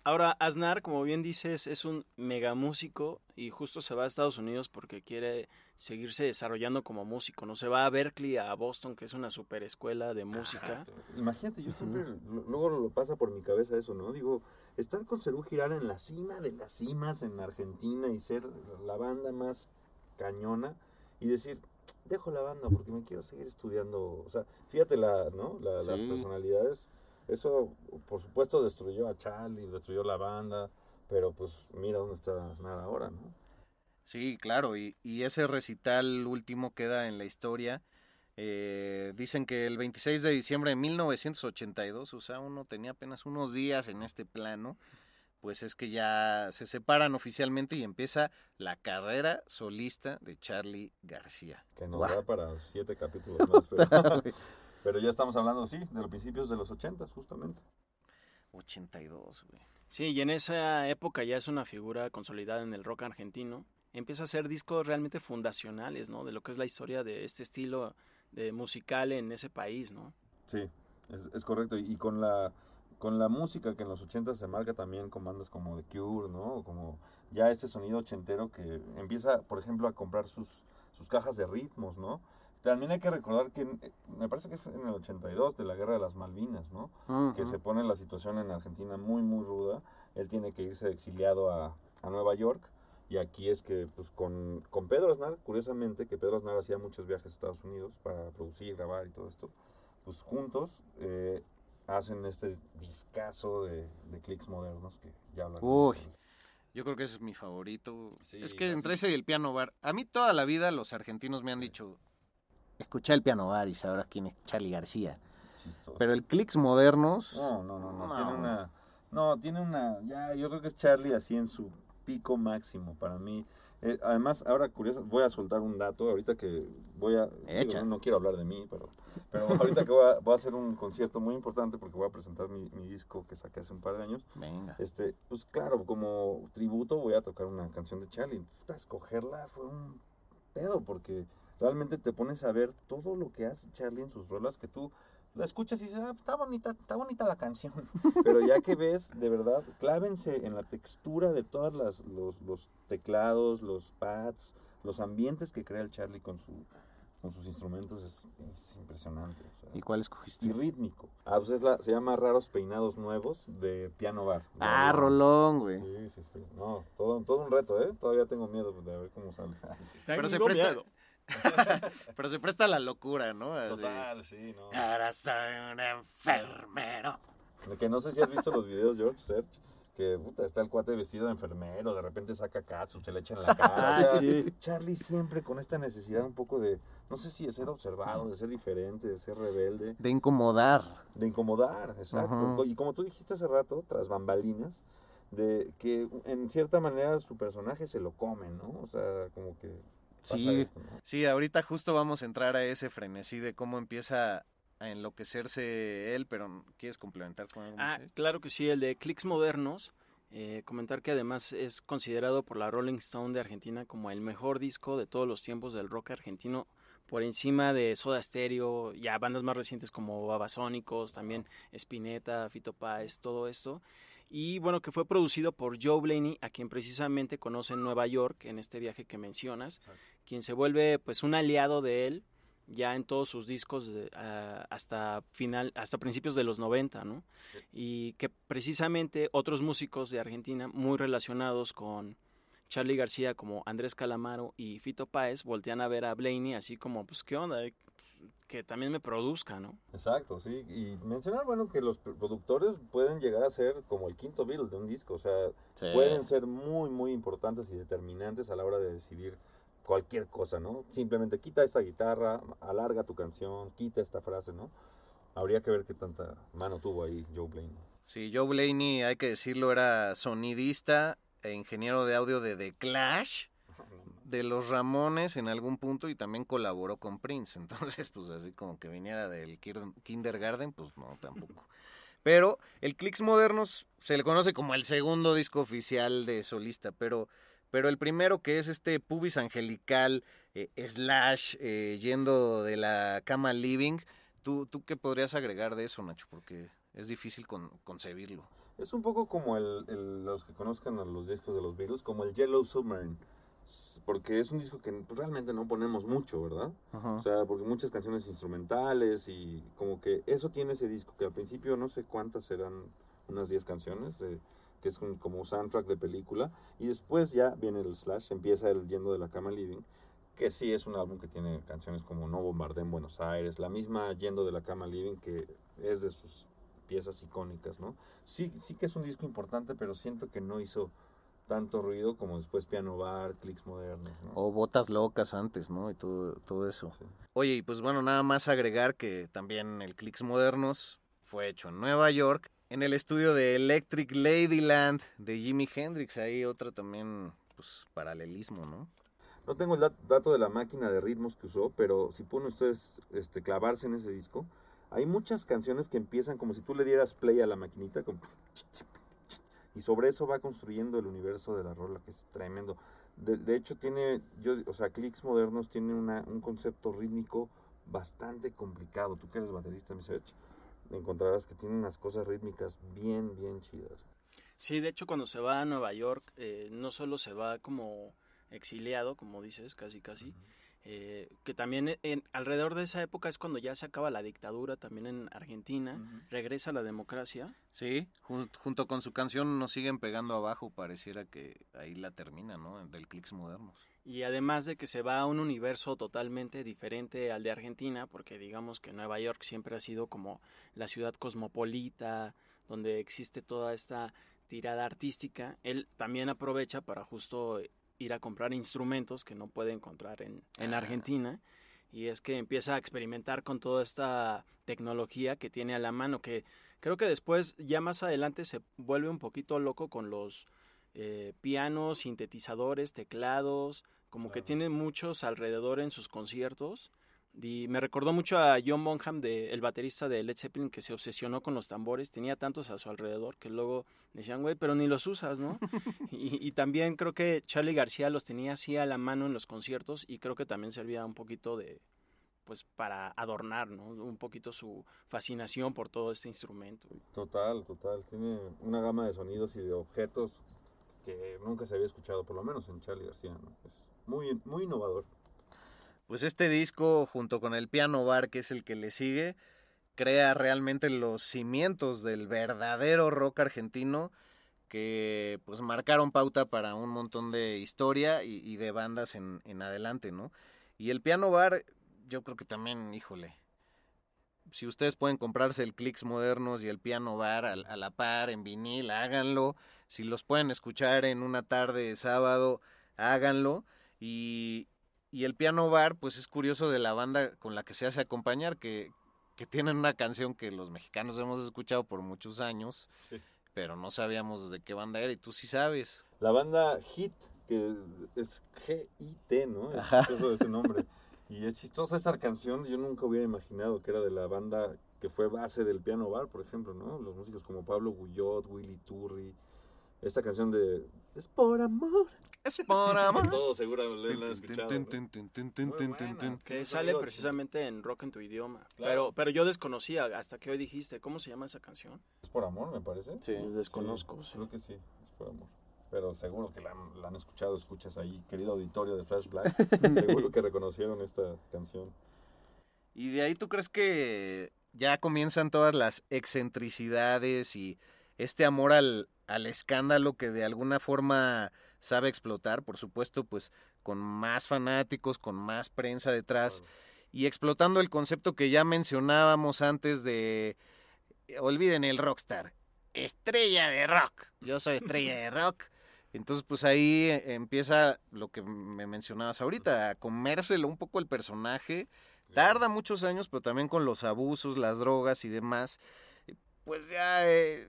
Ahora, Aznar, como bien dices, es un mega músico y justo se va a Estados Unidos porque quiere seguirse desarrollando como músico. No se va a Berkeley, a Boston, que es una super escuela de música. Imagínate, yo siempre, luego lo pasa por mi cabeza eso, ¿no? Digo, estar con Cerú Girán en la cima de las cimas en Argentina y ser la banda más cañona y decir, dejo la banda porque me quiero seguir estudiando. O sea, fíjate la, ¿no? La- las personalidades. Eso, por supuesto, destruyó a Charlie, destruyó la banda, pero pues mira dónde está Aznar ahora, ¿no? Sí, claro, y, y ese recital último queda en la historia. Eh, dicen que el 26 de diciembre de 1982, o sea, uno tenía apenas unos días en este plano, pues es que ya se separan oficialmente y empieza la carrera solista de Charlie García. Que nos da para siete capítulos más, pero, pero ya estamos hablando, sí, de los principios de los ochentas, justamente. 82, güey. Sí, y en esa época ya es una figura consolidada en el rock argentino. Empieza a hacer discos realmente fundacionales, ¿no? De lo que es la historia de este estilo de musical en ese país, ¿no? Sí, es, es correcto. Y con la con la música que en los 80 se marca también con bandas como The Cure, ¿no? Como ya este sonido ochentero que empieza, por ejemplo, a comprar sus, sus cajas de ritmos, ¿no? También hay que recordar que me parece que fue en el 82 de la Guerra de las Malvinas, ¿no? Que se pone la situación en Argentina muy, muy ruda. Él tiene que irse exiliado a, a Nueva York. Y aquí es que, pues, con, con Pedro Aznar, curiosamente, que Pedro Aznar hacía muchos viajes a Estados Unidos para producir, grabar y todo esto, pues juntos eh, hacen este discazo de, de clics modernos que ya hablaremos. Uy. Yo creo que ese es mi favorito. Sí, es que entre ese y el piano bar, a mí toda la vida los argentinos me han dicho, escucha el piano bar y sabrás quién es Charlie García. Chistoso. Pero el Clicks modernos, No, no, no, no, No. tiene una... No, tiene una... Ya, yo creo que es Charlie así en su pico máximo para mí. Eh, además, ahora curioso, voy a soltar un dato ahorita que voy a... digo, no quiero hablar de mí, pero, pero ahorita que voy a, voy a hacer un concierto muy importante porque voy a presentar mi, mi disco que saqué hace un par de años. venga. Este, pues claro, como tributo voy a tocar una canción de Charlie. Escogerla fue un pedo porque realmente te pones a ver todo lo que hace Charlie en sus rolas que tú la escuchas y dices, ah, está bonita, está bonita la canción. Pero ya que ves, de verdad, clávense en la textura de todas las los, los teclados, los pads, los ambientes que crea el Charlie con su con sus instrumentos es, es impresionante. o sea ¿Y cuál y escogiste? rítmico. Ah, pues es la, se llama Raros Peinados Nuevos de Piano Bar. Ah, Rolón, güey. Sí, sí, sí. No, todo, todo un reto, ¿eh? Todavía tengo miedo de ver cómo sale. Pero se presta, miedo. pero se presta la locura, ¿no? Así. Total, sí, no. Ahora soy un enfermero. Que no sé si has visto los videos, George Search, que puta, está el cuate vestido de enfermero, de repente saca catsup, se le echa en la cara. Ah, sí. Charlie siempre con esta necesidad un poco de, no sé si de ser observado, de ser diferente, de ser rebelde. De incomodar. De incomodar, exacto. Y como tú dijiste hace rato, tras bambalinas, de que en cierta manera su personaje se lo come, ¿no? O sea, como que... pasa Sí. esto, ¿no? Sí, ahorita justo vamos a entrar a ese frenesí de cómo empieza a enloquecerse él, pero ¿quieres complementar con algo Ah, claro que sí, el de Clicks Modernos. Eh, comentar que además es considerado por la Rolling Stone de Argentina como el mejor disco de todos los tiempos del rock argentino, por encima de Soda Stereo, ya bandas más recientes como Babasónicos, también Spinetta, Fito Páez, todo esto. Y bueno, que fue producido por Joe Blaney, a quien precisamente conoce en Nueva York en este viaje que mencionas, quien se vuelve pues un aliado de él ya en todos sus discos de, hasta final hasta principios de los 90, ¿no? Y que precisamente otros músicos de Argentina muy relacionados con Charlie García como Andrés Calamaro y Fito Páez voltean a ver a Blaney así como pues qué onda, que también me produzca, ¿no? Exacto, sí. Y mencionar, bueno, que los productores pueden llegar a ser como el quinto Beatle de un disco. O sea, Sí. pueden ser muy, muy importantes y determinantes a la hora de decidir cualquier cosa, ¿no? Simplemente quita esta guitarra, alarga tu canción, quita esta frase, ¿no? Habría que ver qué tanta mano tuvo ahí Joe Blaney. Sí, Joe Blaney, hay que decirlo, era sonidista e ingeniero de audio de The Clash, de los Ramones en algún punto y también colaboró con Prince. Entonces, pues así como que viniera del kindergarten, pues no, tampoco. Pero el Clicks Modernos se le conoce como el segundo disco oficial de solista, pero, pero el primero que es este Pubis Angelical, eh, slash, eh, yendo de la cama living, ¿tú, ¿tú qué podrías agregar de eso, Nacho? Porque es difícil con- concebirlo. Es un poco como el, los que conozcan los discos de los Beatles, como el Yellow Submarine. Porque es un disco que pues, realmente no ponemos mucho, ¿verdad? Ajá. O sea, porque muchas canciones instrumentales y como que eso tiene ese disco, que al principio no sé cuántas serán, unas 10 canciones, de- que es un- como soundtrack de película. Y después ya viene el Slash, empieza el Yendo de la Cama Living, que sí es un álbum que tiene canciones como No Bombardé en Buenos Aires, la misma Yendo de la Cama Living, que es de sus piezas icónicas, ¿no? Sí, sí que es un disco importante, pero siento que no hizo tanto ruido como después Piano Bar, Clicks Modernos, ¿no? O botas locas antes, ¿no? Y todo, todo eso. Oye, y pues bueno, nada más agregar que también el Clicks Modernos fue hecho en Nueva York, en el estudio de Electric Ladyland de Jimi Hendrix. Ahí otra también, pues, paralelismo, ¿no? No tengo el dat- dato de la máquina de ritmos que usó, pero si pueden ustedes este, clavarse en ese disco, hay muchas canciones que empiezan como si tú le dieras play a la maquinita, como y sobre eso va construyendo el universo de la rola, que es tremendo. De, de hecho, tiene, yo, o sea, Clicks Modernos tiene una, un concepto rítmico bastante complicado. Tú que eres baterista, mi Serge, encontrarás que tiene unas cosas rítmicas bien, bien chidas. Sí, de hecho cuando se va a Nueva York, eh, no solo se va como exiliado, como dices, casi casi, eh, que también en, alrededor de esa época es cuando ya se acaba la dictadura también en Argentina, regresa la democracia. Sí, jun- junto con su canción nos siguen pegando abajo, pareciera que ahí la termina, ¿no? Del Clicks Modernos. Y además de que se va a un universo totalmente diferente al de Argentina, porque digamos que Nueva York siempre ha sido como la ciudad cosmopolita, donde existe toda esta tirada artística, él también aprovecha para justo ir a comprar instrumentos que no puede encontrar en, en Ah. Argentina. Y es que empieza a experimentar con toda esta tecnología que tiene a la mano, que creo que después, ya más adelante, se vuelve un poquito loco con los eh, pianos, sintetizadores, teclados, como que tiene muchos alrededor en sus conciertos. Y me recordó mucho a John Bonham, de, el baterista de Led Zeppelin, que se obsesionó con los tambores. Tenía tantos a su alrededor que luego decían, güey, pero ni los usas, ¿no? y, y también creo que Charlie García los tenía así a la mano en los conciertos y creo que también servía un poquito de, pues, para adornar, ¿no? Un poquito su fascinación por todo este instrumento. Total, total. Tiene una gama de sonidos y de objetos que nunca se había escuchado, por lo menos en Charlie García. ¿no? Es muy, muy innovador. Pues este disco, junto con el Piano Bar, que es el que le sigue, crea realmente los cimientos del verdadero rock argentino que pues marcaron pauta para un montón de historia y, de bandas en, en adelante, ¿no? Y el Piano Bar, yo creo que también, híjole, si ustedes pueden comprarse el Clicks Modernos y el Piano Bar a, a la par en vinil, háganlo. Si los pueden escuchar en una tarde de sábado, háganlo. Y, y el Piano Bar, pues es curioso de la banda con la que se hace acompañar, que, que tienen una canción que los mexicanos hemos escuchado por muchos años, Sí. pero no sabíamos de qué banda era y tú sí sabes. La banda Hit, que es G-I-T, ¿no? Es chistoso ese nombre. Y es chistosa esa canción, yo nunca hubiera imaginado que era de la banda que fue base del piano bar, por ejemplo, ¿no? Los músicos como Pablo Guyot, Willy Turri, esta canción de Es por amor. Es por amor. Todos seguro lo han. Que sale precisamente en Rock en tu idioma. Claro. Pero, pero yo desconocía hasta que hoy dijiste, ¿cómo se llama esa canción? Es por amor, me parece. Sí. Desconozco. sí. Creo que sí, es por amor. Pero seguro que la, han- la han escuchado, escuchas ahí, querido auditorio de Flash Black. seguro que reconocieron esta canción. Y de ahí tú crees que ya comienzan todas las excentricidades y este amor al, al escándalo que de alguna forma sabe explotar, por supuesto, pues con más fanáticos, con más prensa detrás y explotando el concepto que ya mencionábamos antes de, eh, olviden el rockstar, estrella de rock, yo soy estrella de rock. Entonces, pues ahí eh, empieza lo que me mencionabas ahorita, a comérselo un poco el personaje. Tarda muchos años, pero también con los abusos, las drogas y demás. Pues ya, eh,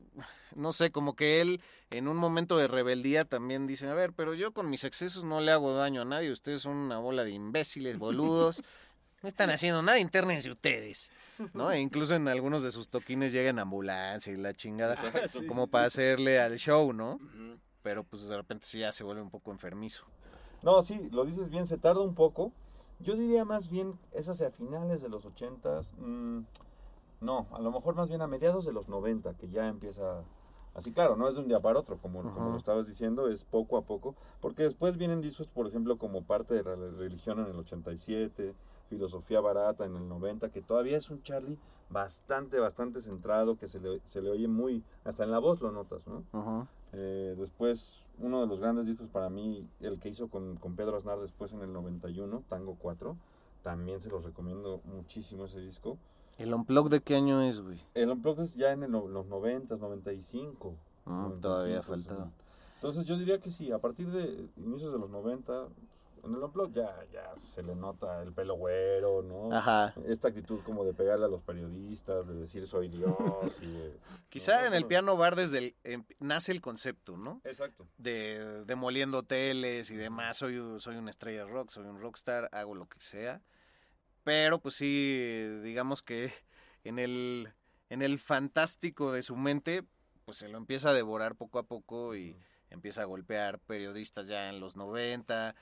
no sé, como que él en un momento de rebeldía también dice, a ver, pero yo con mis excesos no le hago daño a nadie, ustedes son una bola de imbéciles, boludos. No están haciendo nada, internense ustedes. ¿No? E incluso en algunos de sus toquines llega en ambulancia y la chingada, como para hacerle al show, ¿no? Pero pues de repente sí ya se vuelve un poco enfermizo. No, sí, lo dices bien, se tarda un poco. Yo diría más bien, es hacia finales de los ochentas. mm, no, a lo mejor más bien a mediados de los 90, que ya empieza... Así, claro, no es de un día para otro, como, como lo estabas diciendo, es poco a poco. Porque después vienen discos, por ejemplo, como parte de la religión en el 87, Filosofía Barata en el 90, que todavía es un Charlie bastante, bastante centrado, que se le, se le oye muy... Hasta en la voz lo notas, ¿no? Ajá. Eh, después, uno de los grandes discos para mí, el que hizo con, con Pedro Aznar después en el 91, Tango 4, también se los recomiendo muchísimo ese disco. ¿El Unplug de qué año es, güey? El Unplugged es ya en el los 90, 95. Mm, 95, todavía sí. falta. Entonces yo diría que sí, a partir de inicios de los 90, en el Unplugged ya, ya se le nota el pelo güero, ¿no? Ajá. Esta actitud como de pegarle a los periodistas, de decir soy Dios y de- Quizá ¿no? en el piano bar desde el, em- nace el concepto, ¿no? Exacto. De demoliendo hoteles y demás, soy, un- soy una estrella de rock, soy un rockstar, hago lo que sea. Pero pues sí, digamos que en el, en el fantástico de su mente, pues se lo empieza a devorar poco a poco y empieza a golpear periodistas ya en los 90.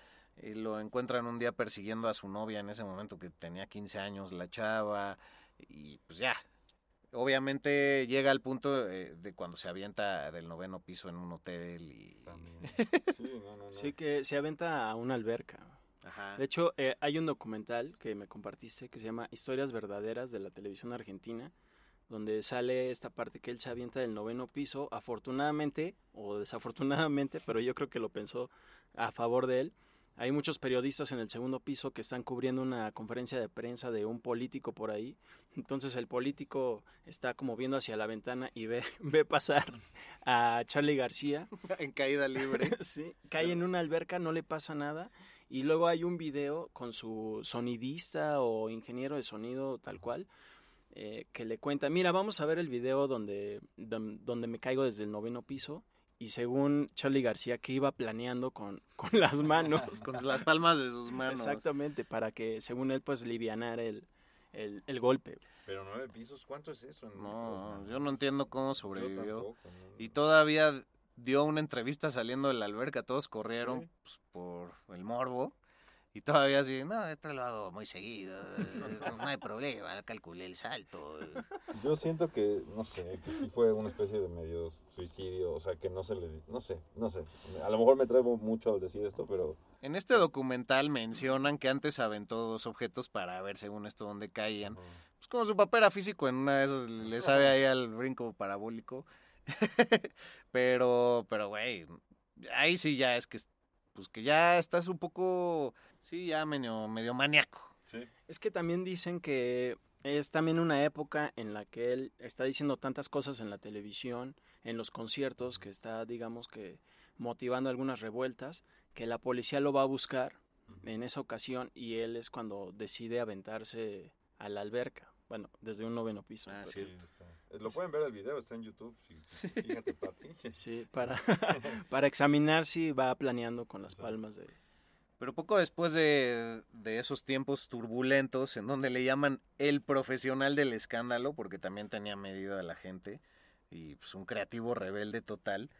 y lo encuentran un día persiguiendo a su novia en ese momento que tenía 15 años, la chava, y pues ya. Obviamente llega al punto eh, de cuando se avienta del noveno piso en un hotel y... También. Sí, no, no, no. Sí, que se aventa a una alberca. Ajá. De hecho, eh, hay un documental que me compartiste que se llama Historias Verdaderas de la Televisión Argentina, donde sale esta parte que él se avienta del noveno piso, afortunadamente o desafortunadamente, pero yo creo que lo pensó a favor de él. Hay muchos periodistas en el segundo piso que están cubriendo una conferencia de prensa de un político por ahí. Entonces el político está como viendo hacia la ventana y ve, ve pasar a Charlie García en caída libre. sí, cae en una alberca, no le pasa nada. Y luego hay un video con su sonidista o ingeniero de sonido tal cual, eh, que le cuenta, mira, vamos a ver el video donde, donde me caigo desde el noveno piso. Y según Charlie García, que iba planeando con, con las manos. Con las palmas de sus manos. Exactamente, para que según él pues livianar el, el, el golpe. Pero nueve pisos, ¿cuánto es eso? en No, yo no entiendo cómo Yo sobrevivió. tampoco, no. Y todavía dio una entrevista saliendo de la alberca, todos corrieron Sí. pues, por el morbo. Y todavía así, no, esto lo hago muy seguido, eh, no hay problema, calculé el salto. eh". Yo siento que, no sé, que sí fue una especie de medio suicidio, o sea, que no se le... No sé, no sé. A lo mejor me traigo mucho al decir esto, pero... En este documental mencionan que antes aventó dos objetos para ver según esto dónde caían. Pues como su papá era físico, en una de esas le sabe ahí al brinco parabólico. pero, pero, güey, ahí sí ya es que, pues que ya estás un poco, sí, ya medio, medio maníaco. Sí. Es que también dicen que es también una época en la que él está diciendo tantas cosas en la televisión, en los conciertos, que está, digamos que, motivando algunas revueltas, que la policía lo va a buscar en esa ocasión y él es cuando decide aventarse a la alberca. Bueno, desde un noveno piso. Ah, pero- sí. Eh, Lo pueden ver el video, está en YouTube. sí, sí, fíjate, Pati. Sí, para, para examinar si va planeando con las palmas de... Pero poco después de, de esos tiempos turbulentos, en donde le llaman el profesional del escándalo, porque también tenía medida a la gente, y pues un creativo rebelde total,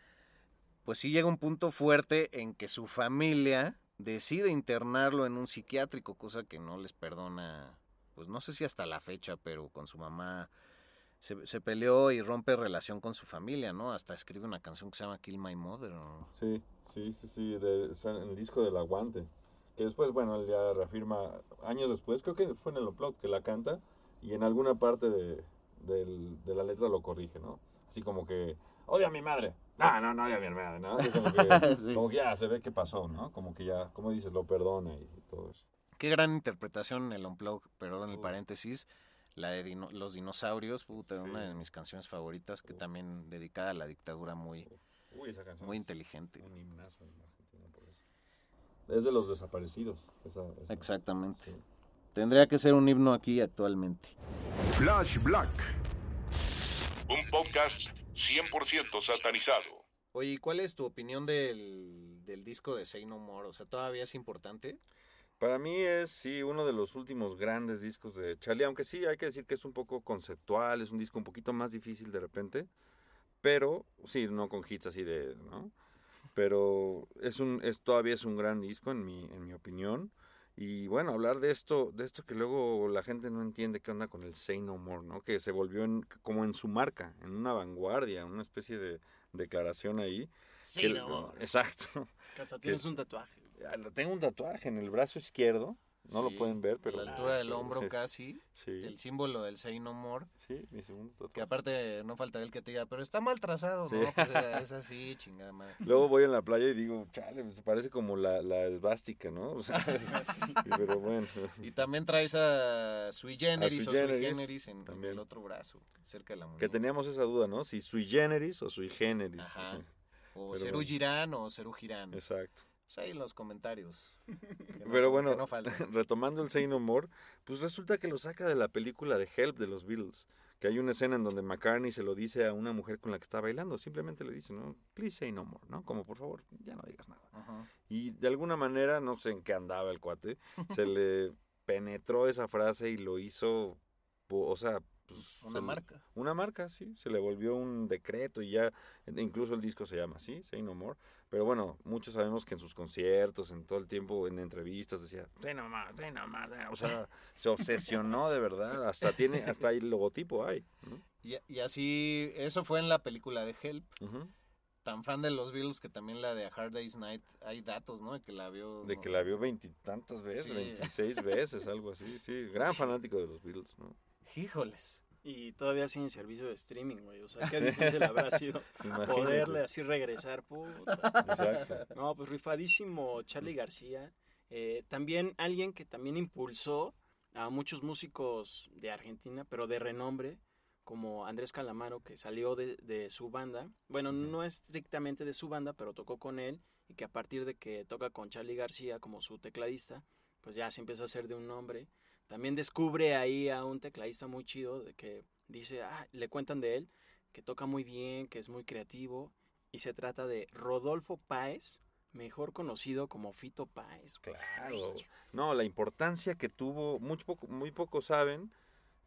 pues sí llega un punto fuerte en que su familia decide internarlo en un psiquiátrico, cosa que no les perdona, pues no sé si hasta la fecha, pero con su mamá se, se peleó y rompe relación con su familia, ¿no? Hasta escribe una canción que se llama Kill My Mother. ¿no? Sí, sí, sí, sí, de, en el disco del Aguante. Que después, bueno, él ya reafirma años después, creo que fue en el Upload que la canta y en alguna parte de, del- de la letra lo corrige, ¿no? Así como que, odia a mi madre. No, no, no odia a mi madre, ¿no? Como, que, Sí. como que ya se ve que pasó, ¿no? Como que ya, como dices, lo perdona y todo eso. Qué gran interpretación en el Unplug, perdón el paréntesis, la de dino- Los Dinosaurios, puta, una de mis canciones favoritas, que también dedicada a la dictadura muy, Uy, esa canción muy es inteligente. Un himnazo en Argentina por eso. Es de los desaparecidos. Esa, esa- Exactamente. Tendría que ser un himno aquí actualmente. Flash Black. Un podcast 100% satanizado. Oye, ¿y ¿cuál es tu opinión del, del disco de Say No More? O sea, ¿todavía es importante? Para mí es, sí, uno de los últimos grandes discos de Charlie, aunque sí hay que decir que es un poco conceptual, es un disco un poquito más difícil de repente, pero sí, no con hits así de, ¿no? Pero es un, es, todavía es un gran disco en mi, en mi opinión. Y bueno, hablar de esto, de esto que luego la gente no entiende qué onda con el Say No More, ¿no? Que se volvió en- como en su marca, en una vanguardia, una especie de declaración ahí. Say que- no more. Exacto. Hasta Que- tienes un tatuaje. Lo- Tengo un tatuaje en el brazo izquierdo. No Sí, lo pueden ver, pero. A la altura del hombro sí. casi. Sí. El símbolo del Say No More. Sí, mi segundo tatuaje. Que aparte no faltaría el que te diga, pero está mal trazado. ¿no? Pues eh, es así, chingada madre. Luego voy en la playa y digo, chale, pues, parece como la, la esvástica, ¿no? O sea, pero bueno. Y también traes a Sui Generis Sui o Sui Generis, en, el otro brazo, cerca de la muñeca. Que teníamos esa duda, ¿no? Si sui generis o sui generis. Ajá. O Cerú bueno. Girán o Cerú Girán. Exacto. Pues ahí en los comentarios. Que no- Pero bueno, que no falten. retomando el Say No More, pues resulta que lo saca de la película de Help de los Beatles. Que hay una escena en donde McCartney se lo dice a una mujer con la que está bailando. Simplemente le dice, no, please say no more, ¿no? Como por favor, ya no digas nada. Y de alguna manera, no sé en qué andaba el cuate, se le penetró esa frase y lo hizo, o sea, pues, Una se marca. Una marca, sí, se le volvió un decreto y ya, incluso el disco se llama así, Say No More. Pero bueno, muchos sabemos que en sus conciertos, en todo el tiempo, en entrevistas, decía, Say No More, Say No More. O sea, se obsesionó de verdad, hasta tiene, hasta el logotipo hay. ¿no? Y, y así, eso fue en la película de Help. Tan fan de los Beatles que también la de A Hard Day's Night, hay datos, ¿no? De que la vio... De que la vio veintitantas veces, Sí. veintiséis veces, algo así, sí. Gran fanático de los Beatles, ¿no? Híjoles. Y todavía sin servicio de streaming, güey. O sea, qué difícil habrá sido Imagínate. poderle así regresar, puta. Exacto. No, pues rifadísimo Charlie García. Eh, también alguien que también impulsó a muchos músicos de Argentina, pero de renombre, como Andrés Calamaro, que salió de, de su banda. Bueno, no estrictamente de su banda, pero tocó con él y que a partir de que toca con Charlie García como su tecladista, pues ya se empezó a hacer de un nombre. También descubre ahí a un tecladista muy chido de que dice, ah, le cuentan de él, que toca muy bien, que es muy creativo, y se trata de Rodolfo Páez, mejor conocido como Fito Páez. Claro. No, la importancia que tuvo, muy poco, muy pocos saben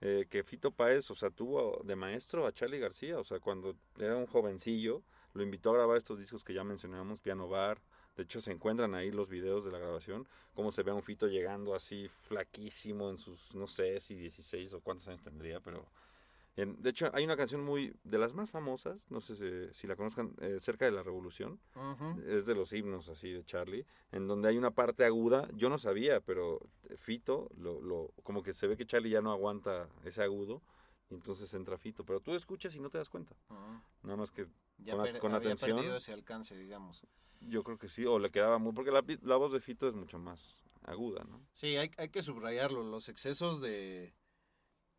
eh, que Fito Páez, o sea, tuvo de maestro a Charlie García, o sea, cuando era un jovencillo, lo invitó a grabar estos discos que ya mencionamos, Piano Bar. De hecho, se encuentran ahí los videos de la grabación, cómo se ve a un Fito llegando así flaquísimo en sus, no sé si 16 o cuántos años tendría, pero... en- de hecho, hay una canción muy, de las más famosas, no sé si, si la conozcan, eh, Cerca de la Revolución, Ujú. es de los himnos así de Charlie, en donde hay una parte aguda, yo no sabía, pero Fito, lo, lo, como que se ve que Charlie ya no aguanta ese agudo, y entonces entra Fito, pero tú escuchas y no te das cuenta, Ujú. nada más que Ya con, con había atención, perdido ese alcance, digamos. yo creo que sí, o le quedaba muy, porque la, la voz de Fito es mucho más aguda, ¿no? Sí, hay, hay que subrayarlo. Los excesos de,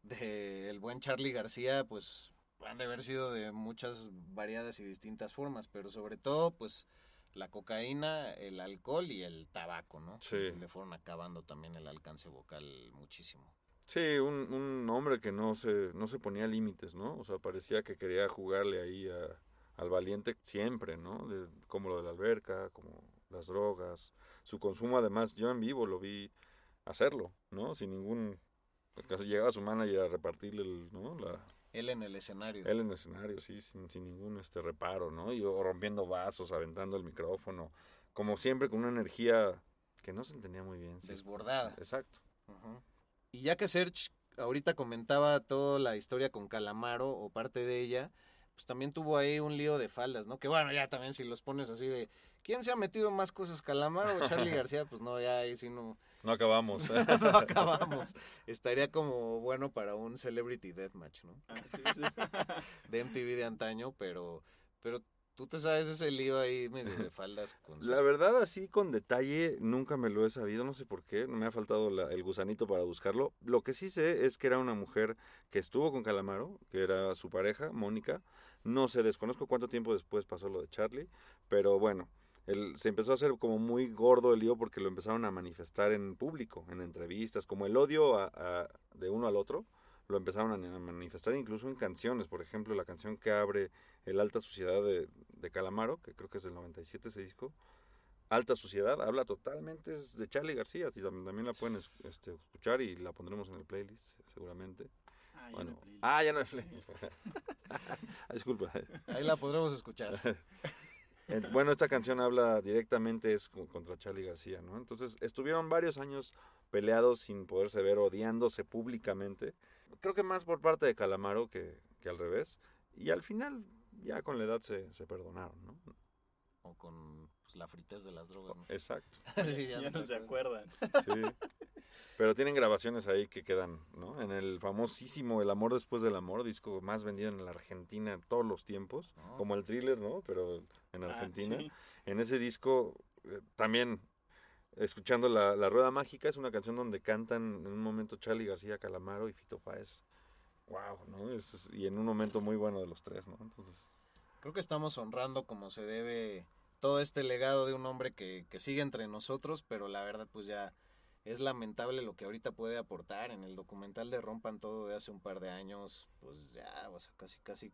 de el buen Charlie García, pues han de haber sido de muchas variadas y distintas formas, pero sobre todo, pues la cocaína, el alcohol y el tabaco, ¿no? Sí. Le fueron acabando también el alcance vocal muchísimo. Sí, un, un hombre que no se, no se ponía límites, ¿no? O sea, parecía que quería jugarle ahí a- al valiente siempre, ¿no? De- como lo de la alberca, como las drogas, su consumo además, yo en vivo lo vi hacerlo, ¿no? Sin ningún... Casi llegaba su manager a repartirle el, ¿no? la, Él en el escenario. Él en el escenario, sí, sin, sin ningún este reparo, ¿no? Y rompiendo vasos, aventando el micrófono, como siempre con una energía que no se entendía muy bien. sí. Desbordada. Exacto. Ujú. Y ya que Serge ahorita comentaba toda la historia con Calamaro o parte de ella, pues también tuvo ahí un lío de faldas, ¿no? Que bueno, ya también si los pones así de, ¿quién se ha metido más cosas, Calamaro o Charlie García? Pues no, ya ahí sí no, No acabamos. no acabamos. Estaría como bueno para un Celebrity Deathmatch, ¿no? Ah, sí, sí. De MTV de antaño, pero, pero tú te sabes ese lío ahí medio de faldas con sus- La verdad, así con detalle, nunca me lo he sabido, no sé por qué, me ha faltado la- el gusanito para buscarlo. Lo que sí sé es que era una mujer que estuvo con Calamaro, que era su pareja, Mónica. No sé, desconozco cuánto tiempo después pasó lo de Charlie, pero bueno, el- se empezó a hacer como muy gordo el lío porque lo empezaron a manifestar en público, en entrevistas, como el odio a- a- de uno al otro. Lo empezaron a manifestar incluso en canciones, por ejemplo, la canción que abre el Alta Suciedad de, de Calamaro, que creo que es del 97 ese disco, Alta Suciedad, habla totalmente de Charlie García, y también, también la pueden es- este, escuchar y la pondremos en el playlist, seguramente. Ah, ya Bueno, no hay playlist. ah, ya no hay playlist. Ah, Disculpa. Ahí la podremos escuchar. Bueno, esta canción habla directamente es co- contra Charlie García, ¿no? Entonces estuvieron varios años peleados sin poderse ver, odiándose públicamente. Creo que más por parte de Calamaro que, que al revés. Y al final, ya con la edad se, se perdonaron, ¿no? O con pues, la fritez de las drogas, ¿no? Exacto. Sí, Ya no se acuerdan. Sí. Pero tienen grabaciones ahí que quedan, ¿no? En el famosísimo El amor después del amor, disco más vendido en la Argentina en todos los tiempos, Oh. como el thriller, ¿no? Pero en Ah, Argentina. sí. En ese disco, eh, también escuchando la, la Rueda Mágica, es una canción donde cantan en un momento Charlie García Calamaro y Fito Páez. Wow, ¿no? Y en un momento muy bueno de los tres, ¿no? Creo que estamos honrando como se debe todo este legado de un hombre que, que sigue entre nosotros, pero la verdad pues ya es lamentable lo que ahorita puede aportar. En el documental de Rompan Todo de hace un par de años, pues ya, o sea, casi, casi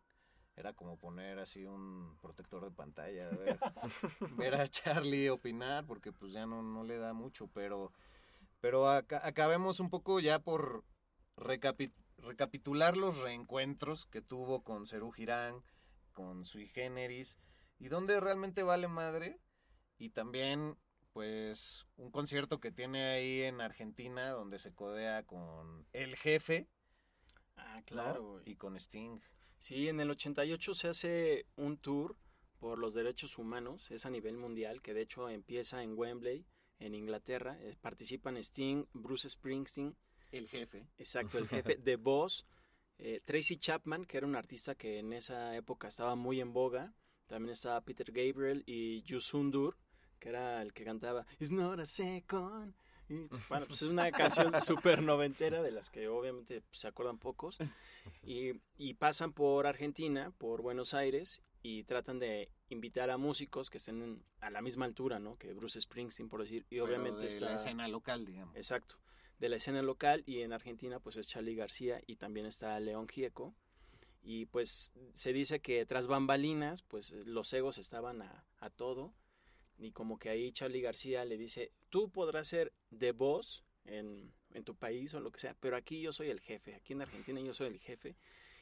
era como poner así un protector de pantalla, a ver, ver a Charlie opinar, porque pues ya no, no le da mucho, pero, pero aca- acabemos un poco ya por recapi- recapitular los reencuentros que tuvo con Cerú Girán, con Sui Generis, y donde realmente vale madre, y también pues un concierto que tiene ahí en Argentina donde se codea con El Jefe Ah, claro, y con Sting. Sí, en el 88 se hace un tour por los derechos humanos, es a nivel mundial, que de hecho empieza en Wembley, en Inglaterra. Eh, participan Sting, Bruce Springsteen, El Jefe. exacto, el jefe, The Boss, eh, Tracy Chapman, que era un artista que en esa época estaba muy en boga. También estaba Peter Gabriel y Yusundur, que era el que cantaba It's not a second. It's-" Bueno, pues es una canción súper noventera de las que obviamente pues, se acuerdan pocos. Y, y pasan por Argentina, por Buenos Aires, y tratan de invitar a músicos que estén a la misma altura, ¿no? Que Bruce Springsteen, por decir. Y pero obviamente de está... la escena local, digamos. Exacto. De la escena local y en Argentina pues es Charlie García y también está León Gieco. Y pues se dice que tras bambalinas pues los egos estaban a, a todo y como que ahí Charlie García le dice, tú podrás ser de voz en, en tu país o lo que sea, pero aquí yo soy el jefe, aquí en Argentina yo soy el jefe.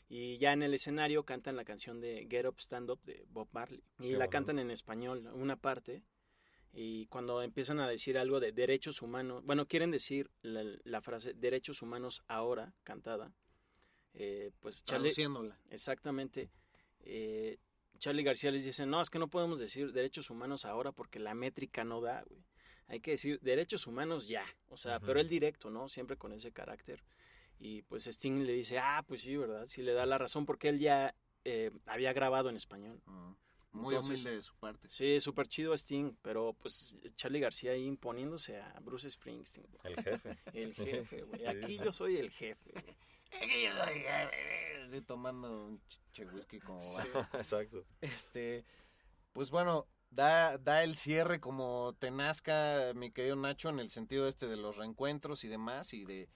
Y ya en el escenario cantan la canción de Get Up, Stand Up de Bob Marley. Y Qué la bonito. cantan en español, una parte. Y cuando empiezan a decir algo de derechos humanos, bueno, quieren decir la, la frase derechos humanos ahora, cantada, eh, pues Charlie, exactamente, eh, Charlie García les dice, no, es que no podemos decir derechos humanos ahora porque la métrica no da, güey. Hay que decir derechos humanos ya, o sea, pero el directo, ¿no? Siempre con ese carácter. Y pues Sting le dice, ah, pues sí, ¿verdad? Sí le da la razón porque él ya eh, había grabado en español. Mm. Muy Entonces, humilde de su parte. Sí, súper chido Sting, pero pues Charlie García ahí imponiéndose a Bruce Springsteen. güey. el jefe. El jefe, güey. Aquí yo soy el jefe. güey. Estoy tomando un che whisky como va. Exacto. Este, pues bueno, da, da el cierre como te nazca, mi querido Nacho, en el sentido este de los reencuentros y demás, y de,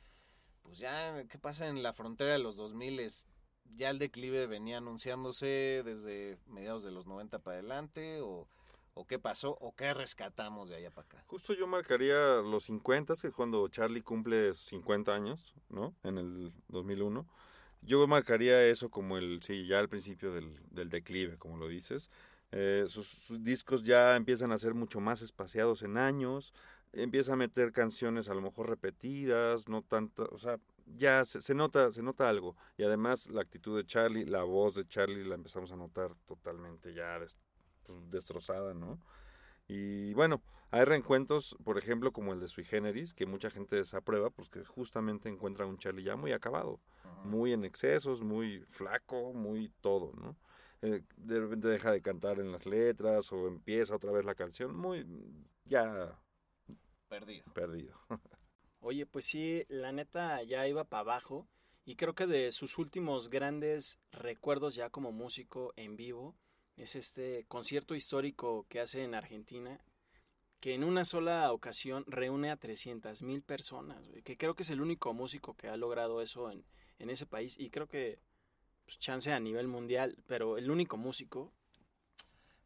pues ya, ¿qué pasa en la frontera de los 2000? Es, ya el declive venía anunciándose desde mediados de los 90 para adelante, o, o qué pasó, o qué rescatamos de allá para acá. Justo yo marcaría los 50, que es cuando Charlie cumple sus 50 años, ¿no? En el 2001. Yo marcaría eso como el, sí, ya al principio del, del declive, como lo dices. Eh, sus, discos ya empiezan a ser mucho más espaciados en años, empieza a meter canciones a lo mejor repetidas, no tanto, o sea, ya se, nota, se nota algo. Y además la actitud de Charlie, la voz de Charlie la empezamos a notar totalmente ya pues, destrozada, ¿no? Y bueno, hay reencuentros, por ejemplo, como el de Sui Generis, que mucha gente desaprueba porque justamente encuentra un Charlie ya muy acabado, muy en excesos, muy flaco, muy todo, ¿no? Eh, de repente deja de cantar en las letras o empieza otra vez la canción, muy ya Perdido. perdido. Oye, pues sí, la neta ya iba para abajo y creo que de sus últimos grandes recuerdos ya como músico en vivo es este concierto histórico que hace en Argentina que en una sola ocasión reúne a 300 mil personas, que creo que es el único músico que ha logrado eso en, en ese país y creo que pues, chance a nivel mundial, pero el único músico.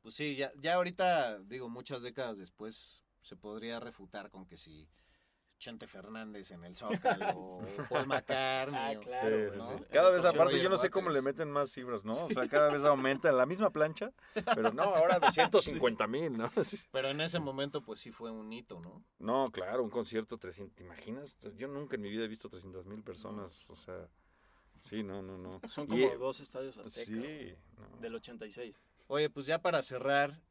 Pues sí, ya, ya ahorita, digo, muchas décadas después se podría refutar con que si Chente Fernández en el Zócalo o Paul McCartney. Ah, claro, Sí, ¿no? sí, sí. Cada vez aparte, yo no sé cómo le meten más cifras, ¿no? O sea, cada vez aumenta la misma plancha, pero no, ahora 250 mil, ¿no? Sí. Pero en ese momento, pues sí fue un hito, ¿no? No, claro, un concierto 300, ¿te imaginas? Yo nunca en mi vida he visto 300 mil personas, o sea, sí, no, no, no. son como dos estadios aztecas Sí, no. del 86. Oye, pues ya para cerrar,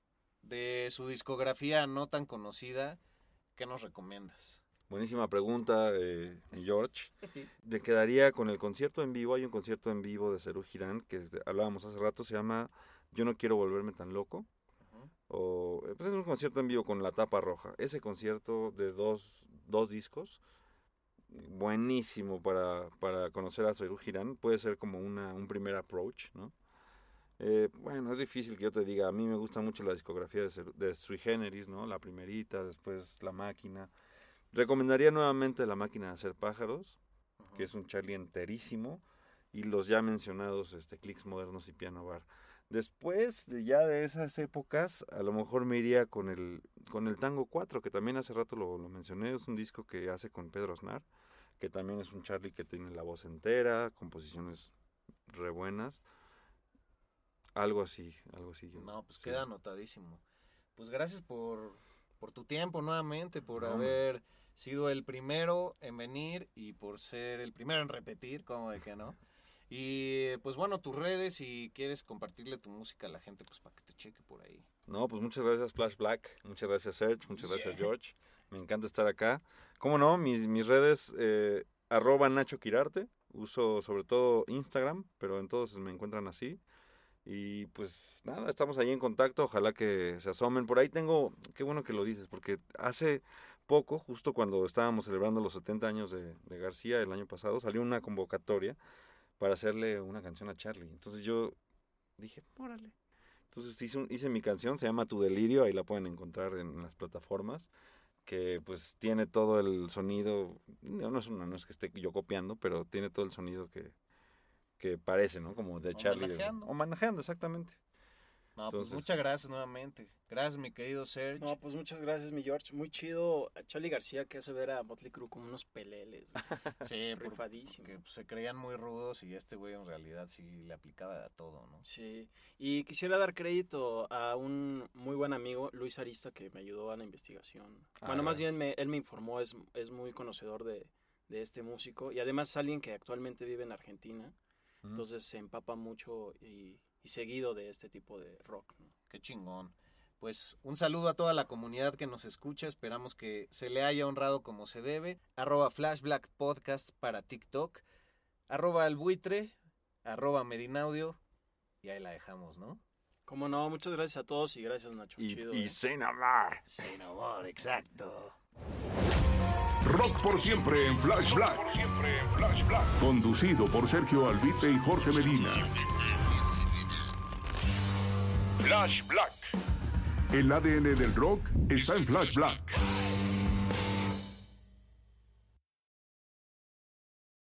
de su discografía no tan conocida, ¿qué nos recomiendas? Buenísima pregunta, eh, George. Me quedaría con el concierto en vivo. Hay un concierto en vivo de Cerú Girán que hablábamos hace rato, se llama Yo no quiero volverme tan loco. O, eh, pues es un concierto en vivo con la tapa roja. Ese concierto de dos, dos discos, buenísimo para, para conocer a Cerú Girán. Puede ser como una, un primer approach, ¿no? Eh, bueno, es difícil que yo te diga, a mí me gusta mucho la discografía de, de Sui Generis, ¿no? La primerita, después La Máquina. Recomendaría nuevamente La Máquina de Hacer Pájaros, que es un Charlie enterísimo, y los ya mencionados este, Clicks Modernos y Piano Bar. Después de ya de esas épocas, a lo mejor me iría con el, con el Tango 4, que también hace rato lo, lo mencioné, es un disco que hace con Pedro Aznar, que también es un Charlie que tiene la voz entera, composiciones re buenas. Algo así, algo así. No, pues sí. queda anotadísimo. Pues gracias por, por tu tiempo nuevamente, por No, haber sido el primero en venir y por ser el primero en repetir, como de que no. Y pues bueno, tus redes, si quieres compartirle tu música a la gente, pues para que te cheque por ahí. No, pues muchas gracias Flash Black, muchas gracias Serge, muchas gracias George. Me encanta estar acá. ¿Cómo no? Mis, mis redes, eh, arroba Nacho Quirarte. Uso sobre todo Instagram, pero en todos me encuentran así. Y pues nada, estamos ahí en contacto. Ojalá que se asomen. Por ahí tengo, qué bueno que lo dices, porque hace poco, justo cuando estábamos celebrando los 70 años de, de García el año pasado, salió una convocatoria para hacerle una canción a Charlie. Entonces yo dije, órale. Entonces hice, un- hice mi canción, se llama Tu Delirio, ahí la pueden encontrar en, las plataformas, que pues tiene todo el sonido, no, no es, una, no es que esté yo copiando, pero tiene todo el sonido que, que parece, ¿no? Como de Charlie. O manejando, exactamente. No, pues muchas gracias nuevamente. Gracias, mi querido Serge. No, pues muchas gracias, mi George. Muy chido. a Charlie García que hace ver a Motley Crue como unos peleles. güey. sí, Rifadísimo. porque pues, se creían muy rudos y este güey en realidad sí le aplicaba a todo, ¿no? Sí. Y quisiera dar crédito a un muy buen amigo, Luis Arista, que me ayudó a la investigación. Ah, bueno, más bien me- él me informó, es, es muy conocedor de, de este músico. Y además es alguien que actualmente vive en Argentina. Entonces se empapa mucho y, y seguido de este tipo de rock. ¿no? Qué chingón. Pues un saludo a toda la comunidad que nos escucha. Esperamos que se le haya honrado como se debe. Arroba Flashblack Podcast para TikTok. Arroba el buitre. Arroba Medinaudio. Y ahí la dejamos, ¿no? Como no, muchas gracias a todos y gracias Nacho. Y, Chido, y eh. more. Say no more, exacto. Rock por siempre en Flash Black. Conducido por Sergio Albite y Jorge Medina. Flash Black. El ADN del rock está en Flash Black.